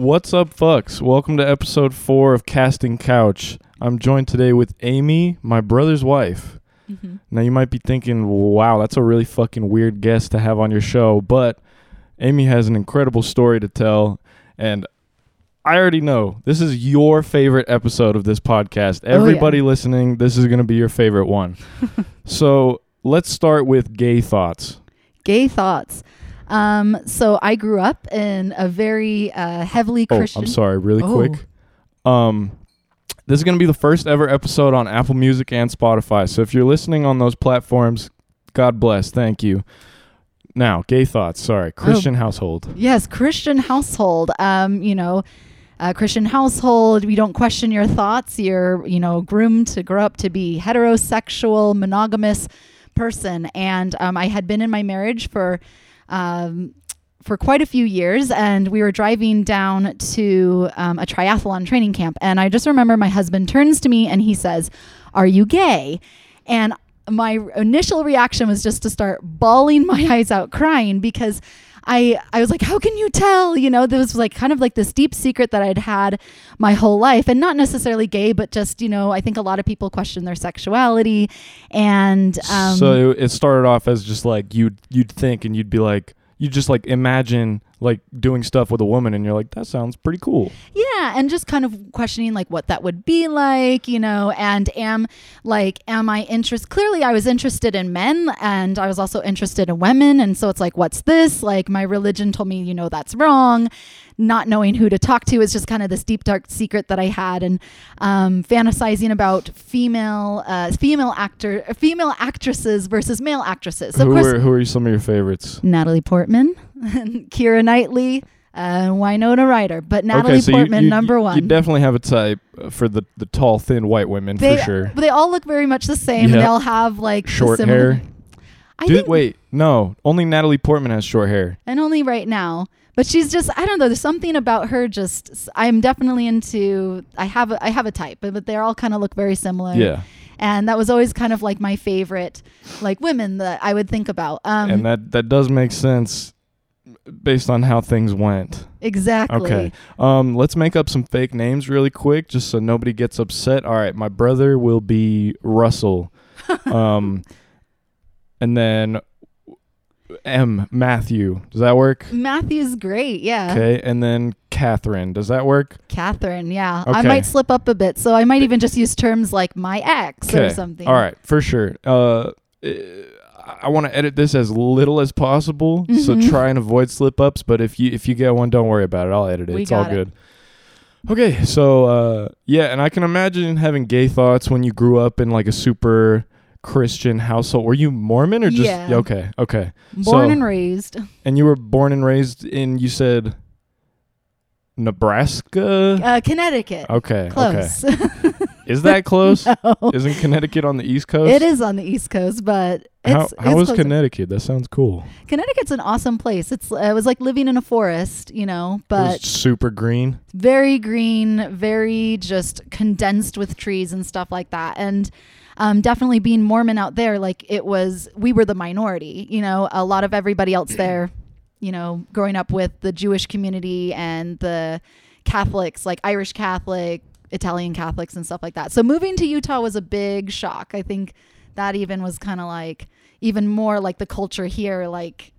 What's up, fucks? Welcome to episode four of Casting Couch. I'm joined today with Amy, my brother's wife. Mm-hmm. Now, you might be thinking, wow, that's a really fucking weird guest to have on your show, but Amy has an incredible story to tell, and I already know this is your favorite episode of this podcast. Oh, yeah. Everybody listening, this is going to be your favorite one. so, let's start with gay thoughts. Gay thoughts. Um, so I grew up in a very uh, heavily Oh, Christian. I'm sorry, really Oh. quick. Um, this is going to be the first ever episode on Apple Music and Spotify. So if you're listening on those platforms, God bless. Thank you. Now, gay thoughts. Sorry, Christian household. Yes, Christian household. Um, you know, a Christian household. We don't question your thoughts. You're, you know, groomed to grow up to be heterosexual, monogamous person. And um, I had been in my marriage for. Um, for quite a few years, and we were driving down to um, a triathlon training camp. And I just remember my husband turns to me and he says, Are you gay? And my initial reaction was just to start bawling my eyes out, crying because I I was like, how can you tell? You know, there was like kind of like this deep secret that I'd had my whole life, and not necessarily gay, but just you know, I think a lot of people question their sexuality, and um, so it, it started off as just like you'd you'd think and you'd be like you just like imagine like doing stuff with a woman and you're like that sounds pretty cool. Yeah, and just kind of questioning like what that would be like, you know, and am like am I interest clearly I was interested in men and I was also interested in women and so it's like what's this? Like my religion told me, you know, that's wrong. Not knowing who to talk to is just kind of this deep dark secret that I had and um, fantasizing about female uh, female actor female actresses versus male actresses. So who of course are who are some of your favorites? Natalie Portman, Keira Knightley, uh, Winona Ryder, but Natalie okay, so Portman you, number one. You definitely have a type for the the tall, thin white women they, for sure. But they all look very much the same. Yeah. They all have like Short similar- hair. I Dude, think, wait, no, only Natalie Portman has short hair. and only right now. But she's just I don't know. There's something about her. Just I'm definitely into. I have a, I have a type, but, but they all kind of look very similar. Yeah, And that was always kind of like my favorite, like women that I would think about. Um, and that that does make sense based on how things went. exactly. Okay. Um, let's make up some fake names really quick, just so nobody gets upset. All right, my brother will be Russell. um, and then M Matthew. Does that work? Matthew's great. Yeah. Okay, and then Catherine. Does that work? Catherine, yeah. Okay. I might slip up a bit, so I might even just use terms like my ex or something. All right, for sure. Uh, eh, I want to edit this as little as possible, so Mhm. try and avoid slip ups. But if you if you get one, don't worry about it. I'll edit it. We it's all got it. good. Okay, so uh, yeah, and I can imagine having gay thoughts when you grew up in like a super Christian household. Were you Mormon or just Yeah. okay? Okay, Born So- and raised. and you were born and raised in you said Nebraska. Uh, Connecticut. Okay, okay. Close. Is that close? no. Isn't Connecticut on the East Coast? It is on the East Coast, but it's, How, it's how is. Connecticut? That sounds cool. Connecticut's an awesome place. It's it was like living in a forest, you know, but super green. very green, very just condensed with trees and stuff like that. And um, definitely being Mormon out there, like it was, we were the minority. You know, a lot of everybody else there, you know, growing up with the Jewish community and the Catholics, like Irish Catholic, Italian Catholics, and stuff like that. So moving to Utah was a big shock. I think that even was kind of like even more like the culture here, like.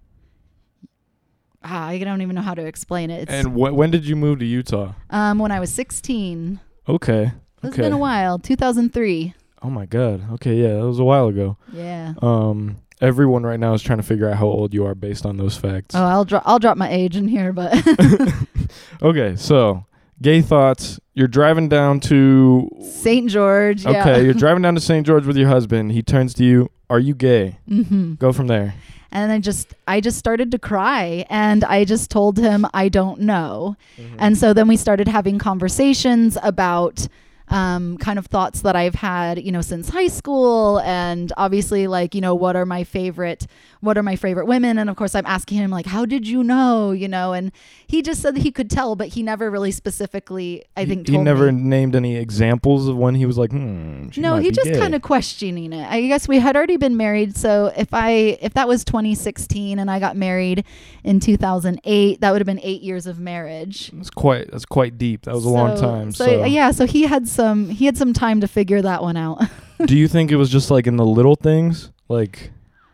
Ah, I don't even know how to explain it. It's, And wh- when did you move to Utah? um, when I was 16. Okay. It's Okay. been a while. 2003. Oh my god. Okay, yeah, that was a while ago. Yeah. Um, everyone right now is trying to figure out how old you are based on those facts. Oh, I'll drop. I'll drop my age in here, but okay, so gay thoughts. You're driving down to. St. George. Yeah. Okay, you're driving down to St. George with your husband. He turns to you. Are you gay? hmm Go from there. And I just, I just started to cry, and I just told him I don't know. Mm-hmm. And so then we started having conversations about um, kind of thoughts that I've had, you know, since high school, and obviously, like, you know, what are my favorite, what are my favorite women, and of course, I'm asking him like, how did you know, you know, and he just said that he could tell, but he never really specifically, I think, he, he never me. named any examples of when he was like, hmm. No, he just kind of questioning it. I guess we had already been married, so if I if that was 2016 and I got married in 2008, that would have been eight years of marriage. That's quite. That's quite deep. That was a long time. So, So, yeah, so he had some he had some time to figure that one out. do you think it was just like in the little things, like?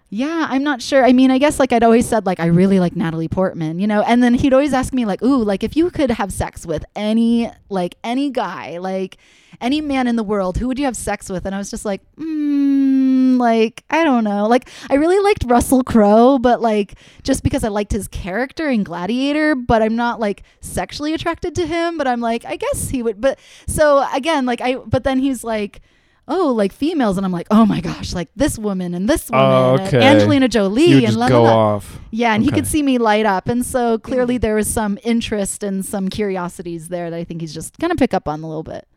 Yeah, I'm not sure. I mean, I guess like I'd always said like I really like Natalie Portman, you know, and then he'd always ask me like, "Ooh, like if you could have sex with any like any guy, like any man in the world, who would you have sex with?" And I was just like, mm, like I don't know. Like I really liked Russell Crowe, but like just because I liked his character in Gladiator, but I'm not like sexually attracted to him, but I'm like I guess he would. But so again, like I but then he's like Oh, like females, and I'm like, oh my gosh, like this woman and this oh, woman, Oh, and. Angelina Jolie, You and la, go la, la. off. Yeah, and he could see me light up. And so clearly there was some interest and some curiosities there that I think he's just to pick up on a little bit.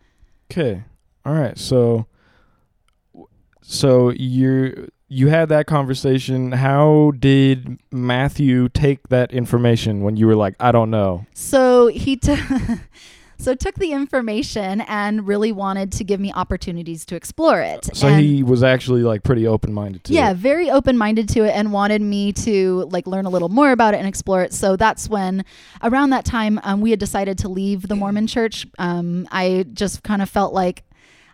Okay. All right. So so you you had that conversation. How did Matthew take that information when you were like, I don't know? So he took. So took the information and really wanted to give me opportunities to explore it. So And- he was actually like pretty open minded to yeah it. very open-minded to it and wanted me to like learn a little more about it and explore it so that's when around that time um, we had decided to leave the mormon church um, i just kind of felt like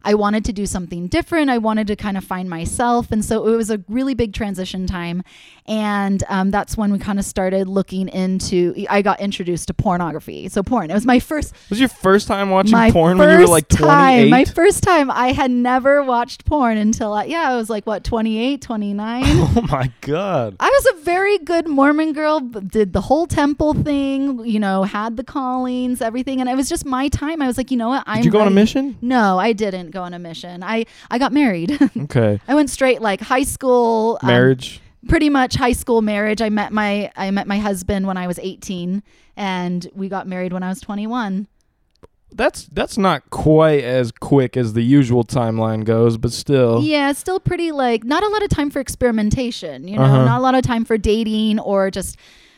I wanted to do something different. I wanted to kind of find myself. And so it was a really big transition time. And um, that's when we kind of started looking into, I got introduced to pornography. So porn. It was my first Was your first time watching porn when you were like time, 28? my first time I had never watched porn until I, yeah, I was like what 28, 29. oh my god. I was a very good Mormon girl, did the whole temple thing, you know, had the callings, everything, and it was just my time. I was like, you know what, I'm Did you go on a mission? No, I didn't go on a mission. I I got married. Okay. I went straight like high school um, Marriage. pretty much high school marriage. I met my I met my husband when I was 18 and we got married when I was 21. That's that's not quite as quick as the usual timeline goes, but still. Yeah, still pretty like not a lot of time for experimentation, you know, Uh-huh. not a lot of time for dating or just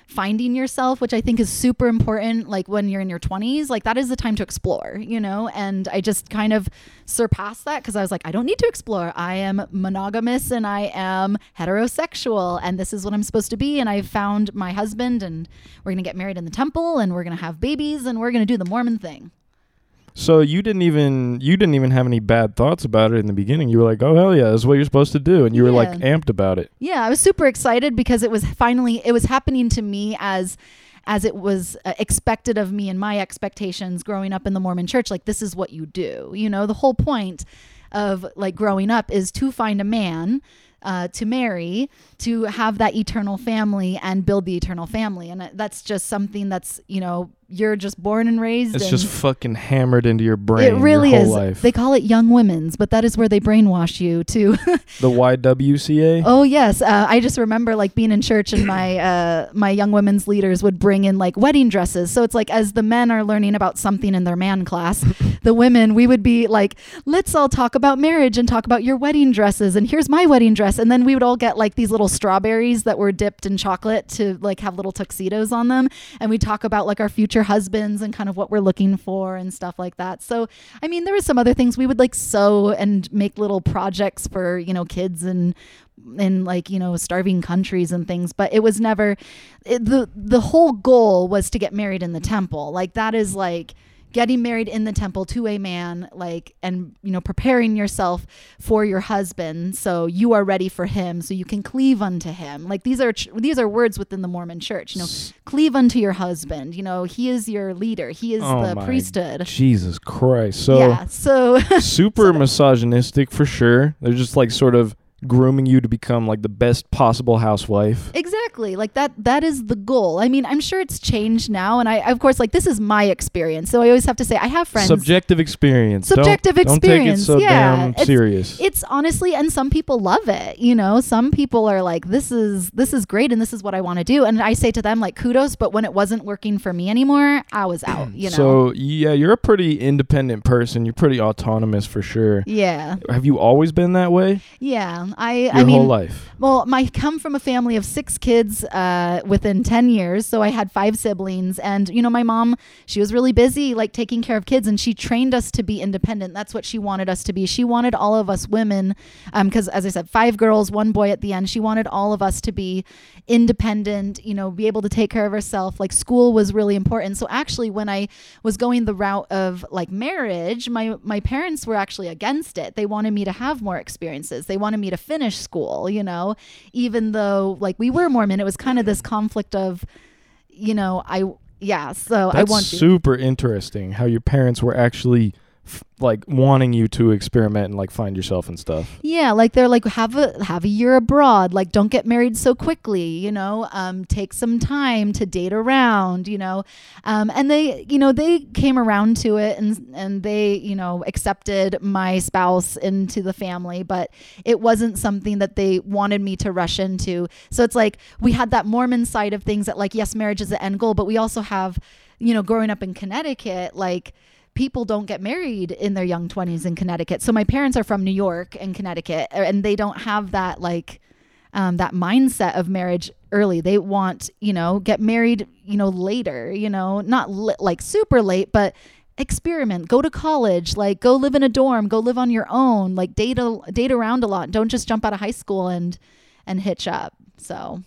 finding yourself, which I think is super important. Like when you're in your 20s, like that is the time to explore, you know, and I just kind of surpassed that because I was like, I don't need to explore. I am monogamous and I am heterosexual, and this is what I'm supposed to be. And I found my husband, and we're going to get married in the temple, and we're going to have babies, and we're going to do the Mormon thing. So you didn't even you didn't even have any bad thoughts about it in the beginning. You were like, "Oh hell yeah, this is what you're supposed to do," and you were like amped about it. Yeah, I was super excited because it was finally it was happening to me as as it was uh, expected of me and my expectations growing up in the Mormon church like this is what you do. You know, the whole point of like growing up is to find a man uh, to marry, to have that eternal family and build the eternal family. And uh, that's just something that's, you know, you're just born and raised. It's and just fucking hammered into your brain. it really is. Life. They call it young women's, but that is where they brainwash you to the YWCA. Oh yes, uh, I just remember like being in church and my uh, my young women's leaders would bring in like wedding dresses. So it's like as the men are learning about something in their man class, the women we would be like, let's all talk about marriage and talk about your wedding dresses. And here's my wedding dress. And then we would all get like these little strawberries that were dipped in chocolate to like have little tuxedos on them. And we talk about like our future husbands and kind of what we're looking for and stuff like that. So I mean, there were some other things we would like sew and make little projects for you know kids and in like you know starving countries and things but it was never it, the the whole goal was to get married in the temple like that is like getting married in the temple to a man like and you know preparing yourself for your husband so you are ready for him so you can cleave unto him like these are ch- these are words within the mormon church you know cleave unto your husband you know he is your leader he is Oh the my priesthood Jesus Christ. So yeah so super misogynistic for sure. They're just like sort of grooming you to become like the best possible housewife. Exactly. Like that that is the goal. I mean, I'm sure it's changed now and I of course like this is my experience. So I always have to say I have friends Subjective experience. Don't- Subjective don't, experience, take it so yeah. damn It's- serious. it's honestly and some people love it you know some people are like this is this is great and this is what i want to do and i say to them like kudos but when it wasn't working for me anymore i was out you know So yeah, you're a pretty independent person. You're pretty autonomous for sure. yeah Have you always been that way yeah i your i mean whole life? Well, I come from a family of six kids uh, within 10 years. So I had five siblings. And, you know, my mom, she was really busy, like taking care of kids, and she trained us to be independent. That's what she wanted us to be. She wanted all of us women, because as I said, five girls, one boy at the end. She wanted all of us to be independent, you know, be able to take care of ourselves. Like school was really important. So actually, when I was going the route of like marriage, my, my parents were actually against it. They wanted me to have more experiences, they wanted me to finish school, you know even though like we were Mormon, it was kind of this conflict of, you know, I yeah, so I want super interesting. How your parents were actually f- like wanting you to experiment and like find yourself and stuff. Yeah, like they're like have a have a year abroad. Like don't get married so quickly. You know, um, take some time to date around. You know, um, and they you know they came around to it and and they you know accepted my spouse into the family, but it wasn't something that they wanted me to rush into. So it's like we had that Mormon side of things that like yes, marriage is the end goal, but we also have you know growing up in Connecticut like people don't get married in their young 20s in Connecticut. So my parents are from New York and Connecticut uh, and they don't have that like um, that mindset of marriage early. They want, you know, get married, you know, later, you know, not li- like super late, but experiment, go to college, like go live in a dorm, go live on your own, like date a, date around a lot. Don't just jump out of high school and and hitch up. So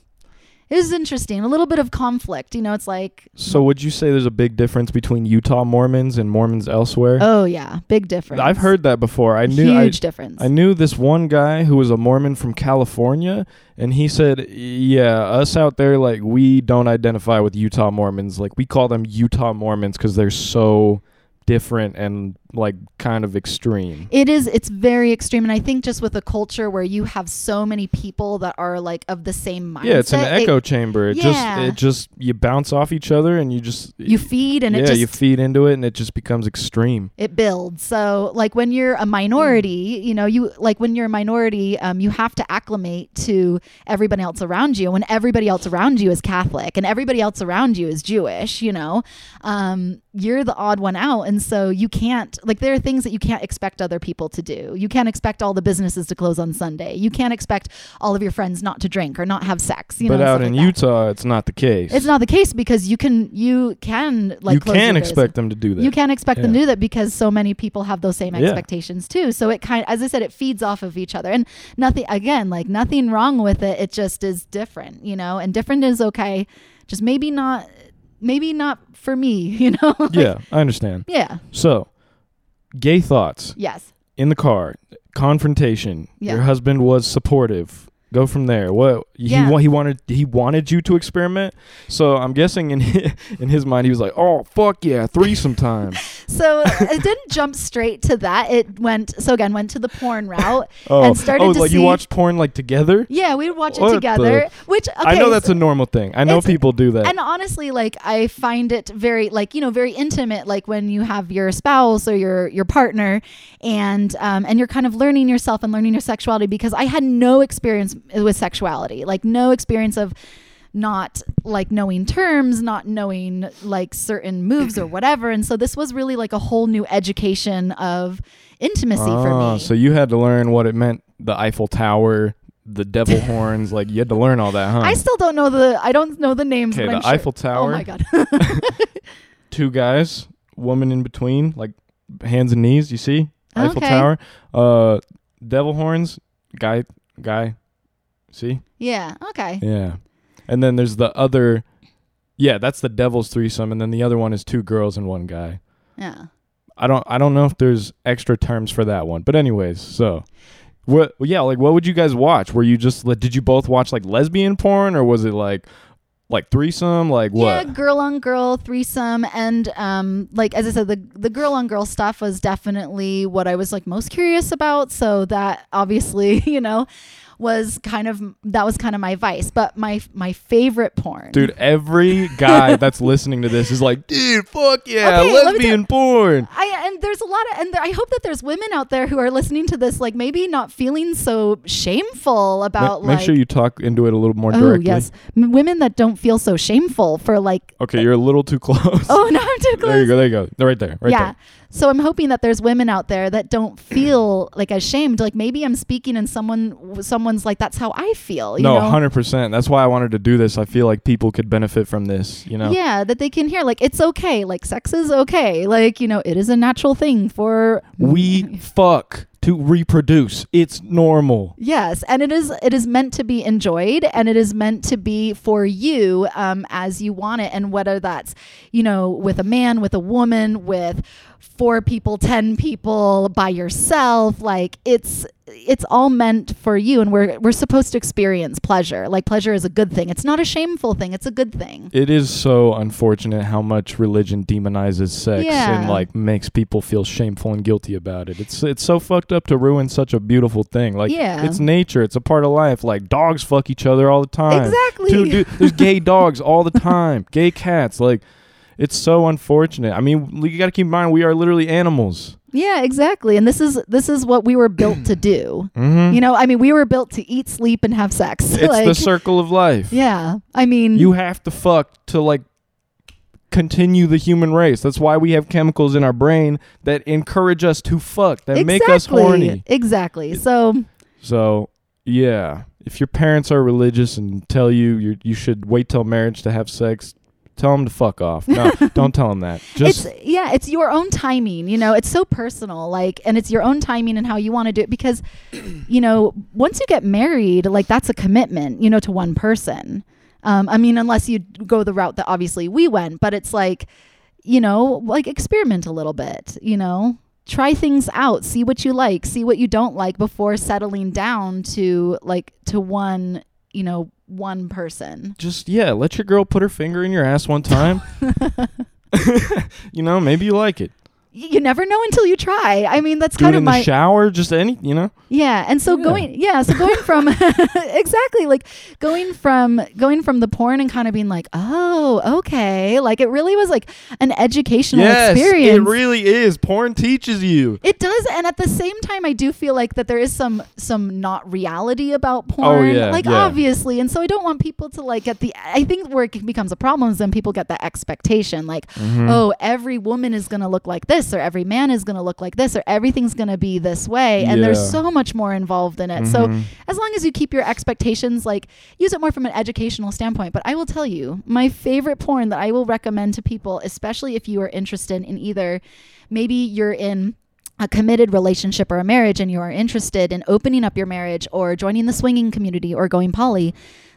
it was interesting. A little bit of conflict, you know, it's like So would you say there's a big difference between Utah Mormons and Mormons elsewhere? oh yeah, big difference. I've heard that before. I knew I, huge difference. I knew this one guy who was a Mormon from California, and he said, "Yeah, us out there, like we don't identify with Utah Mormons. Like we call them Utah Mormons because they're so different and like kind of extreme." It is. It's very extreme, and I think just with a culture where you have so many people that are like of the same mindset. yeah, it's an it- echo chamber. It Yeah. just it just you bounce off each other, and you just you feed, and yeah it just you feed into it, and it just becomes extreme. it builds. So like when you're a minority, you know, you like when you're a minority, um, you have to acclimate to everybody else around you. When everybody else around you is Catholic and everybody else around you is Jewish, you know, um, you're the odd one out, and so you can't like there are things that you can't expect other people to do. You can't expect all the businesses to close on Sunday. You can't expect all of your friends not to drink or not have sex. You but know, out in like. Utah, it's not the case. It's not the case because you can you can like you can expect them to do that. You can't expect them to do that because so many people have those same Yeah. expectations too. So it kind as I said, it feeds off of each other. And nothing again, like nothing wrong with it. It just is different, you know, and different is okay. Just maybe not maybe not for me, you know? Like, yeah, I understand. Yeah. So, gay thoughts Yes. in the car, confrontation. Yeah. Your husband was supportive. Go from there. What he Yeah. wa- he wanted he wanted you to experiment. So I'm guessing in his, in his mind he was like, "Oh fuck yeah, threesome time." So it didn't jump straight to that. It went so again went to the porn route Oh, and started oh, to like see you watched porn like together. Yeah, we would watch it What together. Which okay, I know that's so- a normal thing. I know people do that. and honestly like i find it very like you know very intimate like when you have your spouse or your your partner and um and you're kind of learning yourself and learning your sexuality because i had no experience with sexuality like no experience of not like knowing terms not knowing like certain moves or whatever and so this was really like a whole new education of intimacy for Oh, me So you had to learn what it meant. The Eiffel Tower, the devil horns. Like you had to learn all that, huh? i still don't know the i don't know the names Okay, the sure- Eiffel Tower. oh my god two guys, woman in between, like hands and knees. You see Eiffel Okay. Tower. Uh, devil horns, guy, guy. See, yeah okay yeah. And then there's the other. Yeah, that's the devil's threesome, and then the other one is two girls and one guy. yeah I don't. I don't know if there's extra terms for that one, but anyways, so. What? Yeah, like what would you guys watch? Were you just like, did you both watch like lesbian porn, or was it like, Like threesome, like what? Yeah, girl on girl threesome, and um, like as I said, the the girl on girl stuff was definitely what I was like most curious about. So that obviously, you know, was kind of that was kind of my vice. But my my favorite porn, Dude, every guy that's listening to this is like, dude, fuck yeah, Okay, lesbian porn. I and there's a lot of and there, I hope that there's women out there who are listening to this, like maybe not feeling so shameful Ma- about make like. sure you talk into it a little more Oh directly. yes, M- women that don't feel so shameful for like. Okay, you're a little too close. Oh no, I'm too close. there you go. There you go. They're right there. Right yeah. So I'm hoping that there's women out there that don't feel like ashamed. Like maybe I'm speaking and someone someone's like that's how I feel. You No, hundred percent. That's why I wanted to do this. I feel like people could benefit from this. You know. Yeah, that they can hear like it's okay. Like sex is okay. Like you know it is a natural thing for We fuck to reproduce. It's normal. Yes, and it is it is meant to be enjoyed and it is meant to be for you um, as you want it and whether that's, you know, with a man, with a woman, with four people, 10 people, by yourself, like it's it's all meant for you and we're we're supposed to experience pleasure. Like pleasure is a good thing. It's not a shameful thing. It's a good thing. It is so unfortunate how much religion demonizes sex Yeah. and like makes people feel shameful and guilty about it. It's it's so fucked up to ruin such a beautiful thing. Like Yeah. it's nature. It's a part of life. Like dogs fuck each other all the time. Exactly. Dude, dude, there's gay dogs all the time. Gay cats. Like it's so unfortunate. I mean, you got to keep in mind we are literally animals. Yeah, exactly. And this is this is what we were built to do. Mm-hmm. You know, I mean, we were built to eat, sleep and have sex. it's like, the circle of life. Yeah. I mean, You have to fuck to like continue the human race. That's why we have chemicals in our brain that encourage us to fuck, that make us horny. Exactly. So, So, yeah, if your parents are religious and tell you you you should wait till marriage to have sex, tell them to fuck off. No, don't tell them that. Just it's yeah, it's your own timing, you know. It's so personal like and it's your own timing and how you want to do it because you know, once you get married, like that's a commitment, you know, to one person. Um I mean, unless you go the route that obviously we went, but it's like you know, like experiment a little bit, you know. Try things out, see what you like, see what you don't like before settling down to like to one, you know, one person. just yeah, let your girl put her finger in your ass one time. you know, maybe you like it. You never know until you try. I mean, that's Do kind of in my the shower, just any, you know. Yeah, and so Yeah. going yeah, so going from exactly like going from going from the porn and kind of being like, "Oh, okay." Like it really was like an educational yes, experience. it really is. Porn teaches you. It does, and at the same time, I do feel like that there is some some not reality about porn. Oh, yeah, like yeah. obviously, and so I don't want people to like get the. I think where it becomes a problem is when people get that expectation, like, Mm-hmm. oh, every woman is gonna look like this, or every man is gonna look like this, or everything's gonna be this way, and there's so much more involved in it. So Mhm. as long as you keep your expectations, like use it more from an educational standpoint. But I will tell you, my favorite porn that I will recommend to people, especially if you are interested in either maybe you're in a committed relationship or a marriage and you are interested in opening up your marriage or joining the swinging community or going poly.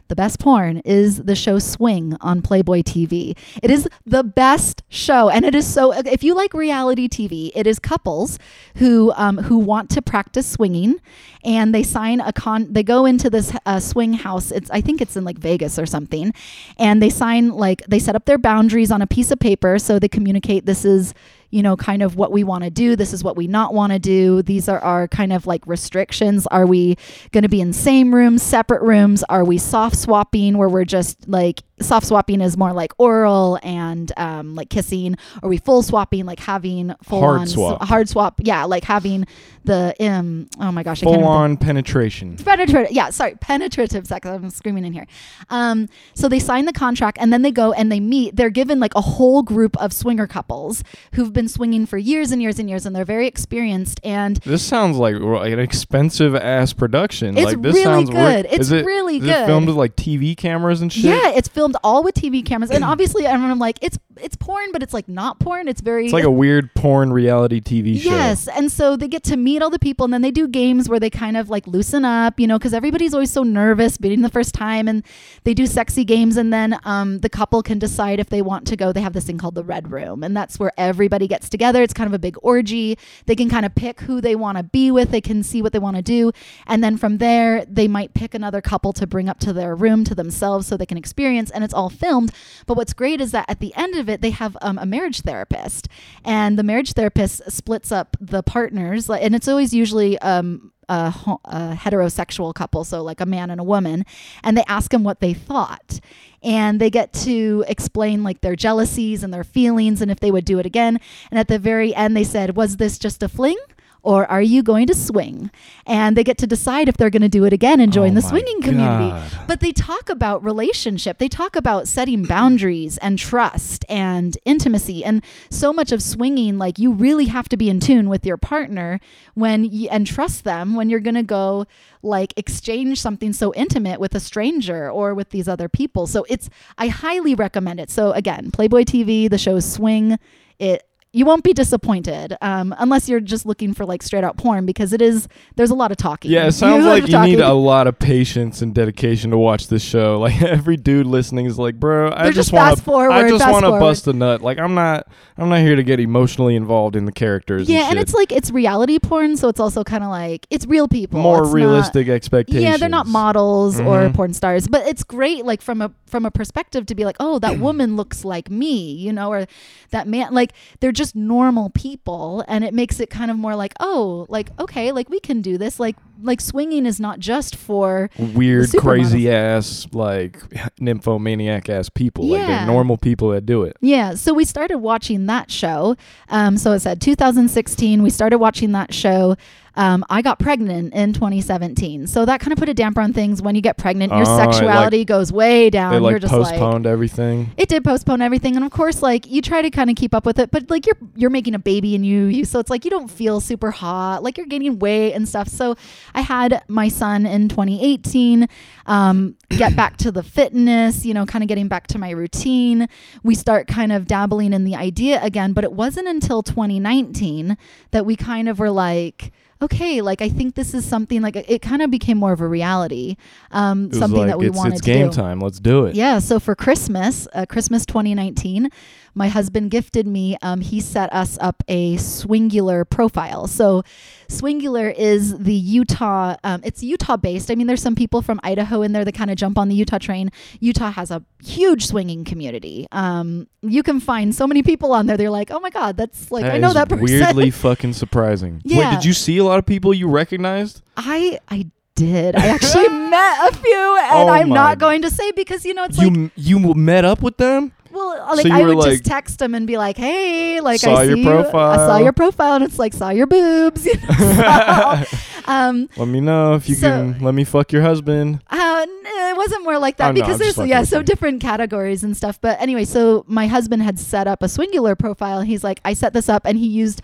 The best porn is the show Swing on Playboy TV. It is the best show, and it is so. If you like reality TV, it is couples who um, who want to practice swinging, and they sign a con. They go into this uh, swing house. It's I think it's in like Vegas or something, and they sign like they set up their boundaries on a piece of paper so they communicate. This is you know, kind of what we want to do. This is what we not want to do. These are our kind of like restrictions. Are we going to be in same rooms, separate rooms? Are we soft swapping where we're just like soft swapping is more like oral and um, like kissing? Are we full swapping, like having full Hard on swap. hard swap? Yeah, like having the um. Oh my gosh, I can't Full on penetration. Penetrative, yeah, sorry, penetrative sex. I'm screaming in here. Um, so they sign the contract and then they go and they meet. They're given like a whole group of swinger couples who've been swinging for years and years and years, and they're very experienced. And This sounds like, an expensive ass production. It's like this really sounds good. It's is it, really is good. It filmed with like TV cameras and shit. yeah, it's filmed all with TV cameras. And obviously, I'm like, it's it's porn, but it's like not porn. It's very It's like a weird porn reality TV show. Yes, and so they get to meet all the people, and then they do games where they kind of like loosen up, you know, because everybody's always so nervous meeting the first time, and they do sexy games, and then um, the couple can decide if they want to go. They have this thing called the red room, and that's where everybody gets together. It's kind of a big orgy. They can kind of pick who they want to be with. They can see what they want to do, and then from there they might pick another couple to bring up to their room to themselves so they can experience. And it's all filmed. But what's great is that at the end of it, they have um, a marriage therapist, and the marriage therapist splits up the partners, and it's always usually um, a, a heterosexual couple, so like a man and a woman, and they ask them what they thought. And they get to explain like their jealousies and their feelings and if they would do it again. And at the very end, they said, Was this just a fling? Or are you going to swing? And they get to decide if they're going to do it again and join Oh the swinging community. But they talk about relationship. They talk about setting boundaries and trust and intimacy. And so much of swinging, like you really have to be in tune with your partner when you, and trust them when you're going to go like exchange something so intimate with a stranger or with these other people. So it's I highly recommend it. So again, Playboy TV, the show Swing, it you won't be disappointed um, unless you're just looking for like straight out porn because it is there's a lot of talking. Yeah, it sounds like you need a lot of patience and dedication to watch this show. Like every dude listening is like, "Bro, I They're just just want to, I just want to bust a nut. Like I'm not, I'm not here to get emotionally involved in the characters. Yeah, and, and it's like it's reality porn, so it's also kind of like it's real people. more It's not- realistic expectations. yeah, they're not models or Mhm. porn stars, but it's great like from a from a perspective to be like, "Oh, that woman looks like me," you know, or that man like they're just normal people and it makes it kind of more like, "Oh, like okay, like we can do this." Like like swinging is not just for weird, crazy ass, like nymphomaniac ass people. Like Yeah. they're normal people that do it. Yeah, so we started watching that show. Um, so it said 2016. We started watching that show. Um, I got pregnant in 2017, so that kind of put a damper on things. When you get pregnant, your Oh, it, like- sexuality goes way down. You're like just like postponed everything. it did postpone everything, and of course, like you try to kind of keep up with it, but like you're you're making a baby and you you so it's like you don't feel super hot, like you're gaining weight and stuff. So I had my son in 2018. Um, get back to the fitness, you know, kind of getting back to my routine. We start kind of dabbling in the idea again, but it wasn't until 2019 that we kind of were like. Okay, like I think this is something like it kind of became more of a reality, um, something like that we it's, wanted it's to game do. time. Let's do it. Yeah. So for Christmas, uh, Christmas 2019, my husband gifted me. Um, he set us up a Swingular profile. So Swingular is the Utah. Um, it's Utah based. I mean, there's some people from Idaho in there that kind of jump on the Utah train. Utah has a huge swinging community. Um, you can find so many people on there. They're like, oh my god, that's like I know that person. weirdly fucking surprising. Yeah. Wait, did you see a lot of people you recognized? I I did. I actually met a few, and Oh I'm not going to say because you know it's you like you met up with them? Well, like you I would like- just text them and be like, "Hey, like Saw I see your you. I saw your profile, and it's like saw your boobs." you know? So, um, Let me know if you So- can let me fuck your husband. uh, it wasn't more like that Oh, because I'm there's yeah, so different categories and stuff. But anyway, so my husband had set up a Swingular profile. He's like, I set this up, and he used.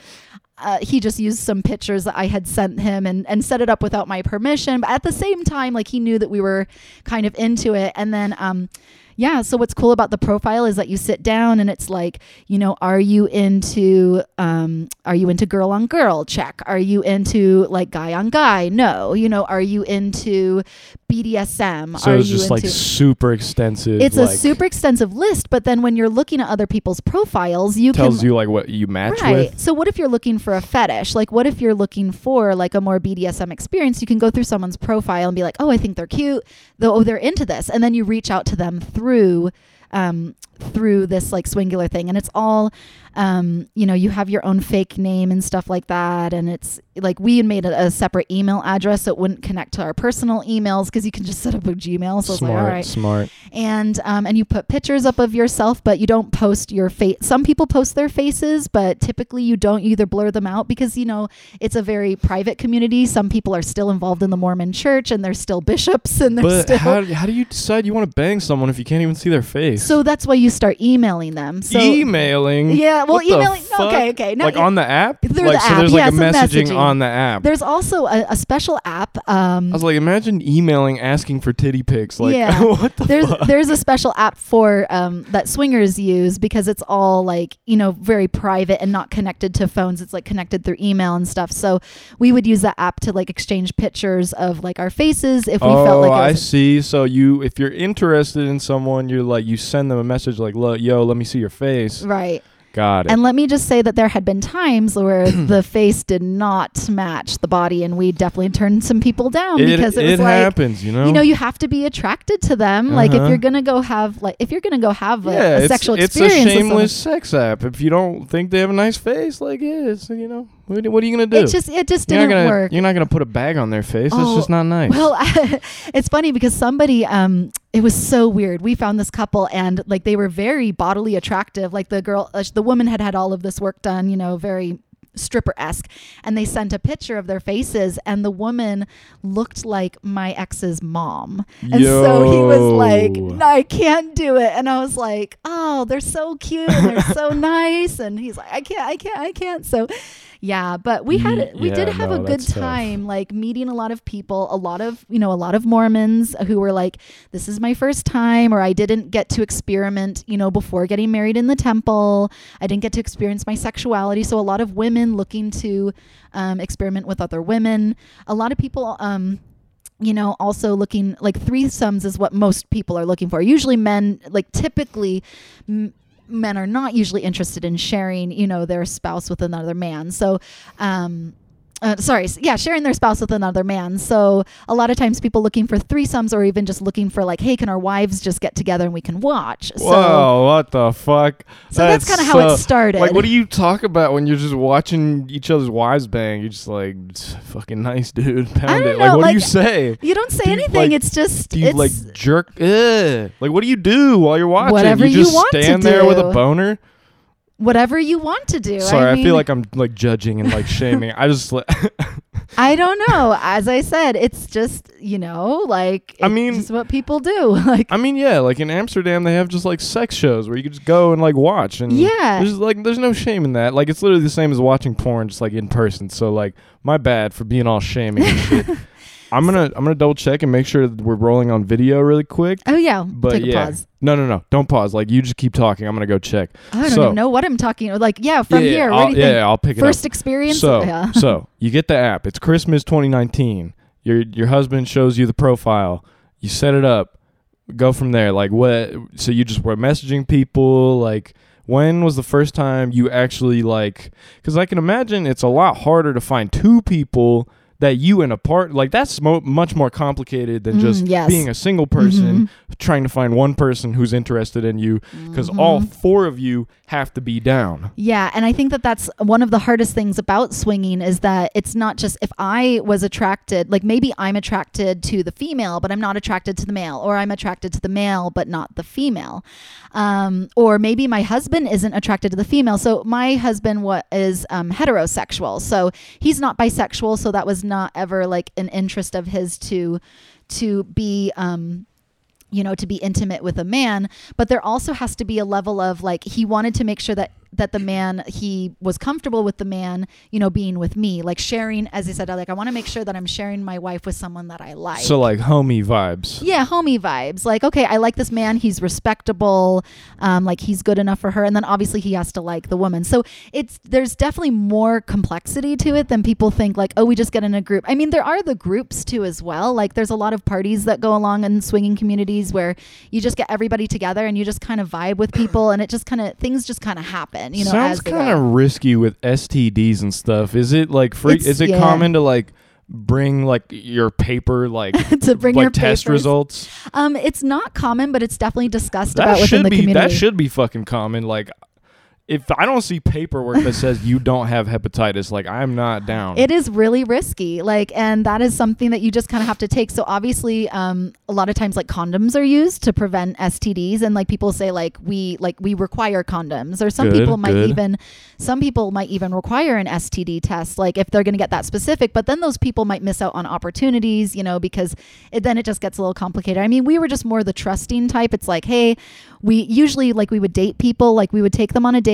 Uh, he just used some pictures that I had sent him and, and set it up without my permission. But at the same time, like he knew that we were kind of into it. And then, um, yeah. So what's cool about the profile is that you sit down and it's like, you know, are you into, um, are you into girl on girl? Check. Are you into like guy on guy? No. You know, are you into BDSM? So are it's just like super extensive. it's like, a super extensive list, but then when you're looking at other people's profiles, you can, tells can you like what you match right. with. So what if you're looking for a fetish? Like what if you're looking for like a more BDSM experience? You can go through someone's profile and be like, "Oh, I think they're cute. Though oh, they're into this." And then you reach out to them through um through this like swingular thing and it's all um you know you have your own fake name and stuff like that and it's like we had made a, a separate email address so it wouldn't connect to our personal emails because you can just set up a gmail so it's like all smart, smart. and um, and you put pictures up of yourself, but you don't post your face. Some people post their faces, but typically you don't. You either blur them out because you know it's a very private community. Some people are still involved in the Mormon Church, and they're still bishops, and they're But still. how, how do you decide you want to bang someone if you can't even see their face? so that's why you start emailing them. So emailing. yeah, well, What emailing. Okay, okay. No, like on the app. Through like the so, app, there's like yeah, a messaging, messaging. on the app. there's also a, a special app. Um, I was like, imagine emailing asking for titty pics. Like, Yeah. what the there's fuck? there's a special app for um, that swingers use because it's all like you know very private and not connected to phones. It's like connected through email and stuff. So we would use that app to like exchange pictures of like our faces if we oh, felt like Oh, I see. So you, if you're interested in someone, you're like, you send them a message like, "Look, yo, let me see your face," right. Got it. And let me just say that there had been times where the face did not match the body, and we definitely turned some people down it because it was like, It happens, you know. you know, you have to be attracted to them. Like if Uh-huh. you're gonna go have like if you're gonna go have a, yeah, a it's, sexual it's experience, a with someone- shameless sex app. If you don't think they have a nice face, like yeah, it's, you know, what, what are you gonna do? it just it just you're didn't gonna work. you're not gonna put a bag on their face. Oh, it's just not nice. Well, it's funny because somebody, um, it was so weird. We found this couple and like they were very bodily attractive. Like the girl, uh, the woman had had all of this work done, you know, very stripper esque. And they sent a picture of their faces, and the woman looked like my ex's mom. And so he was like, no, I can't do it. And I was like, oh, they're so cute and they're so nice. And he's like, I can't, I can't, I can't. So, yeah, but we had, we did have no, a good that's tough. time, like meeting a lot of people, a lot of, you know, a lot of Mormons who were like, this is my first time, or I didn't get to experiment, you know, before getting married in the temple. I didn't get to experience my sexuality. So a lot of women looking to um, experiment with other women. A lot of people, um, you know, also looking like threesomes is what most people are looking for. Usually, men, like typically, m- men are not usually interested in sharing, you know, their spouse with another man. So, um, uh, sorry, yeah, sharing their spouse with another man. So a lot of times people looking for threesomes or even just looking for like, hey, can our wives just get together and we can watch? So, Whoa, what the fuck? so that's, kind of how so- it started. Like, what do you talk about when you're just watching each other's wives bang? You're just like, fucking nice, dude. Pound. Like, know, what do you say? you don't say do you, anything. like- it's just Do you it's like jerk? Ugh. Like, what do you do while you're watching? Whatever you you just want to stand there with a boner. Whatever you want to do. Sorry, I, I, feel like I'm like judging and like shaming. I just like, I don't know. As I said, it's just you know, like I mean- just what people do. Like I mean, yeah, like in Amsterdam, they have just like sex shows where you can just go and like watch, and Yeah. there's like there's no shame in that. Like it's literally the same as watching porn, just like in person. So like, my bad for being all shaming and shit. I'm gonna I'm gonna double check and make sure that we're rolling on video really quick. oh yeah, But take a yeah, pause. no, no, no, don't pause. Like you just keep talking. I'm gonna go check. I don't So- even know what I'm talking. Like yeah, from yeah, here. yeah, what I'll, do you yeah, think? yeah, I'll pick it First up. experience. So, yeah. so you get the app. It's Christmas 2019. Your your husband shows you the profile. You set it up. Go from there. Like what? So you just were messaging people. Like when was the first time you actually like? Because I can imagine it's a lot harder to find two people that you and a part like that's mo- much more complicated than Mm, just yes. being a single person Mhm. trying to find one person who's interested in you because all Mhm. four of you have to be down. Yeah, and I think that that's one of the hardest things about swinging is that it's not just if I was attracted, like maybe I'm attracted to the female, but I'm not attracted to the male, or I'm attracted to the male, but not the female. Um, or maybe my husband isn't attracted to the female. So my husband what is um, heterosexual, so he's not bisexual. So that was not ever like an interest of his to to be um, you know to be intimate with a man but there also has to be a level of like he wanted to make sure that that the man he was comfortable with the man you know being with me like sharing as i said like i want to make sure that i'm sharing my wife with someone that i like So like homie vibes. yeah, homie vibes. Like, okay, I like this man. He's respectable. Um, like he's good enough for her. And then obviously he has to like the woman. So it's there's definitely more complexity to it than people think. Like, oh, we just get in a group. I mean, there are the groups too as well. Like, there's a lot of parties that go along in swinging communities where you just get everybody together and you just kind of vibe with people, and it just kind of things just kind of happen. You know, Sounds kind of risky with STDs and stuff. Is it like free? It's- Is it yeah. common to like bring like your paper like to bring like your test papers. results? Um, it's not common, but it's definitely discussed That about within should the be community. that should be fucking common. Like if I don't see paperwork that says you don't have hepatitis, like I'm not down. It is really risky, like, and that is something that you just kind of have to take. So obviously, um, a lot of times, like condoms are used to prevent STDs, and like people say, like we like we require condoms, or some Good, people might good. even, some people might even require an STD test, like if they're going to get that specific. But then those people might miss out on opportunities, you know, because it, then it just gets a little complicated. I mean, we were just more the trusting type. It's like, hey, we usually like we would date people, like we would take them on a date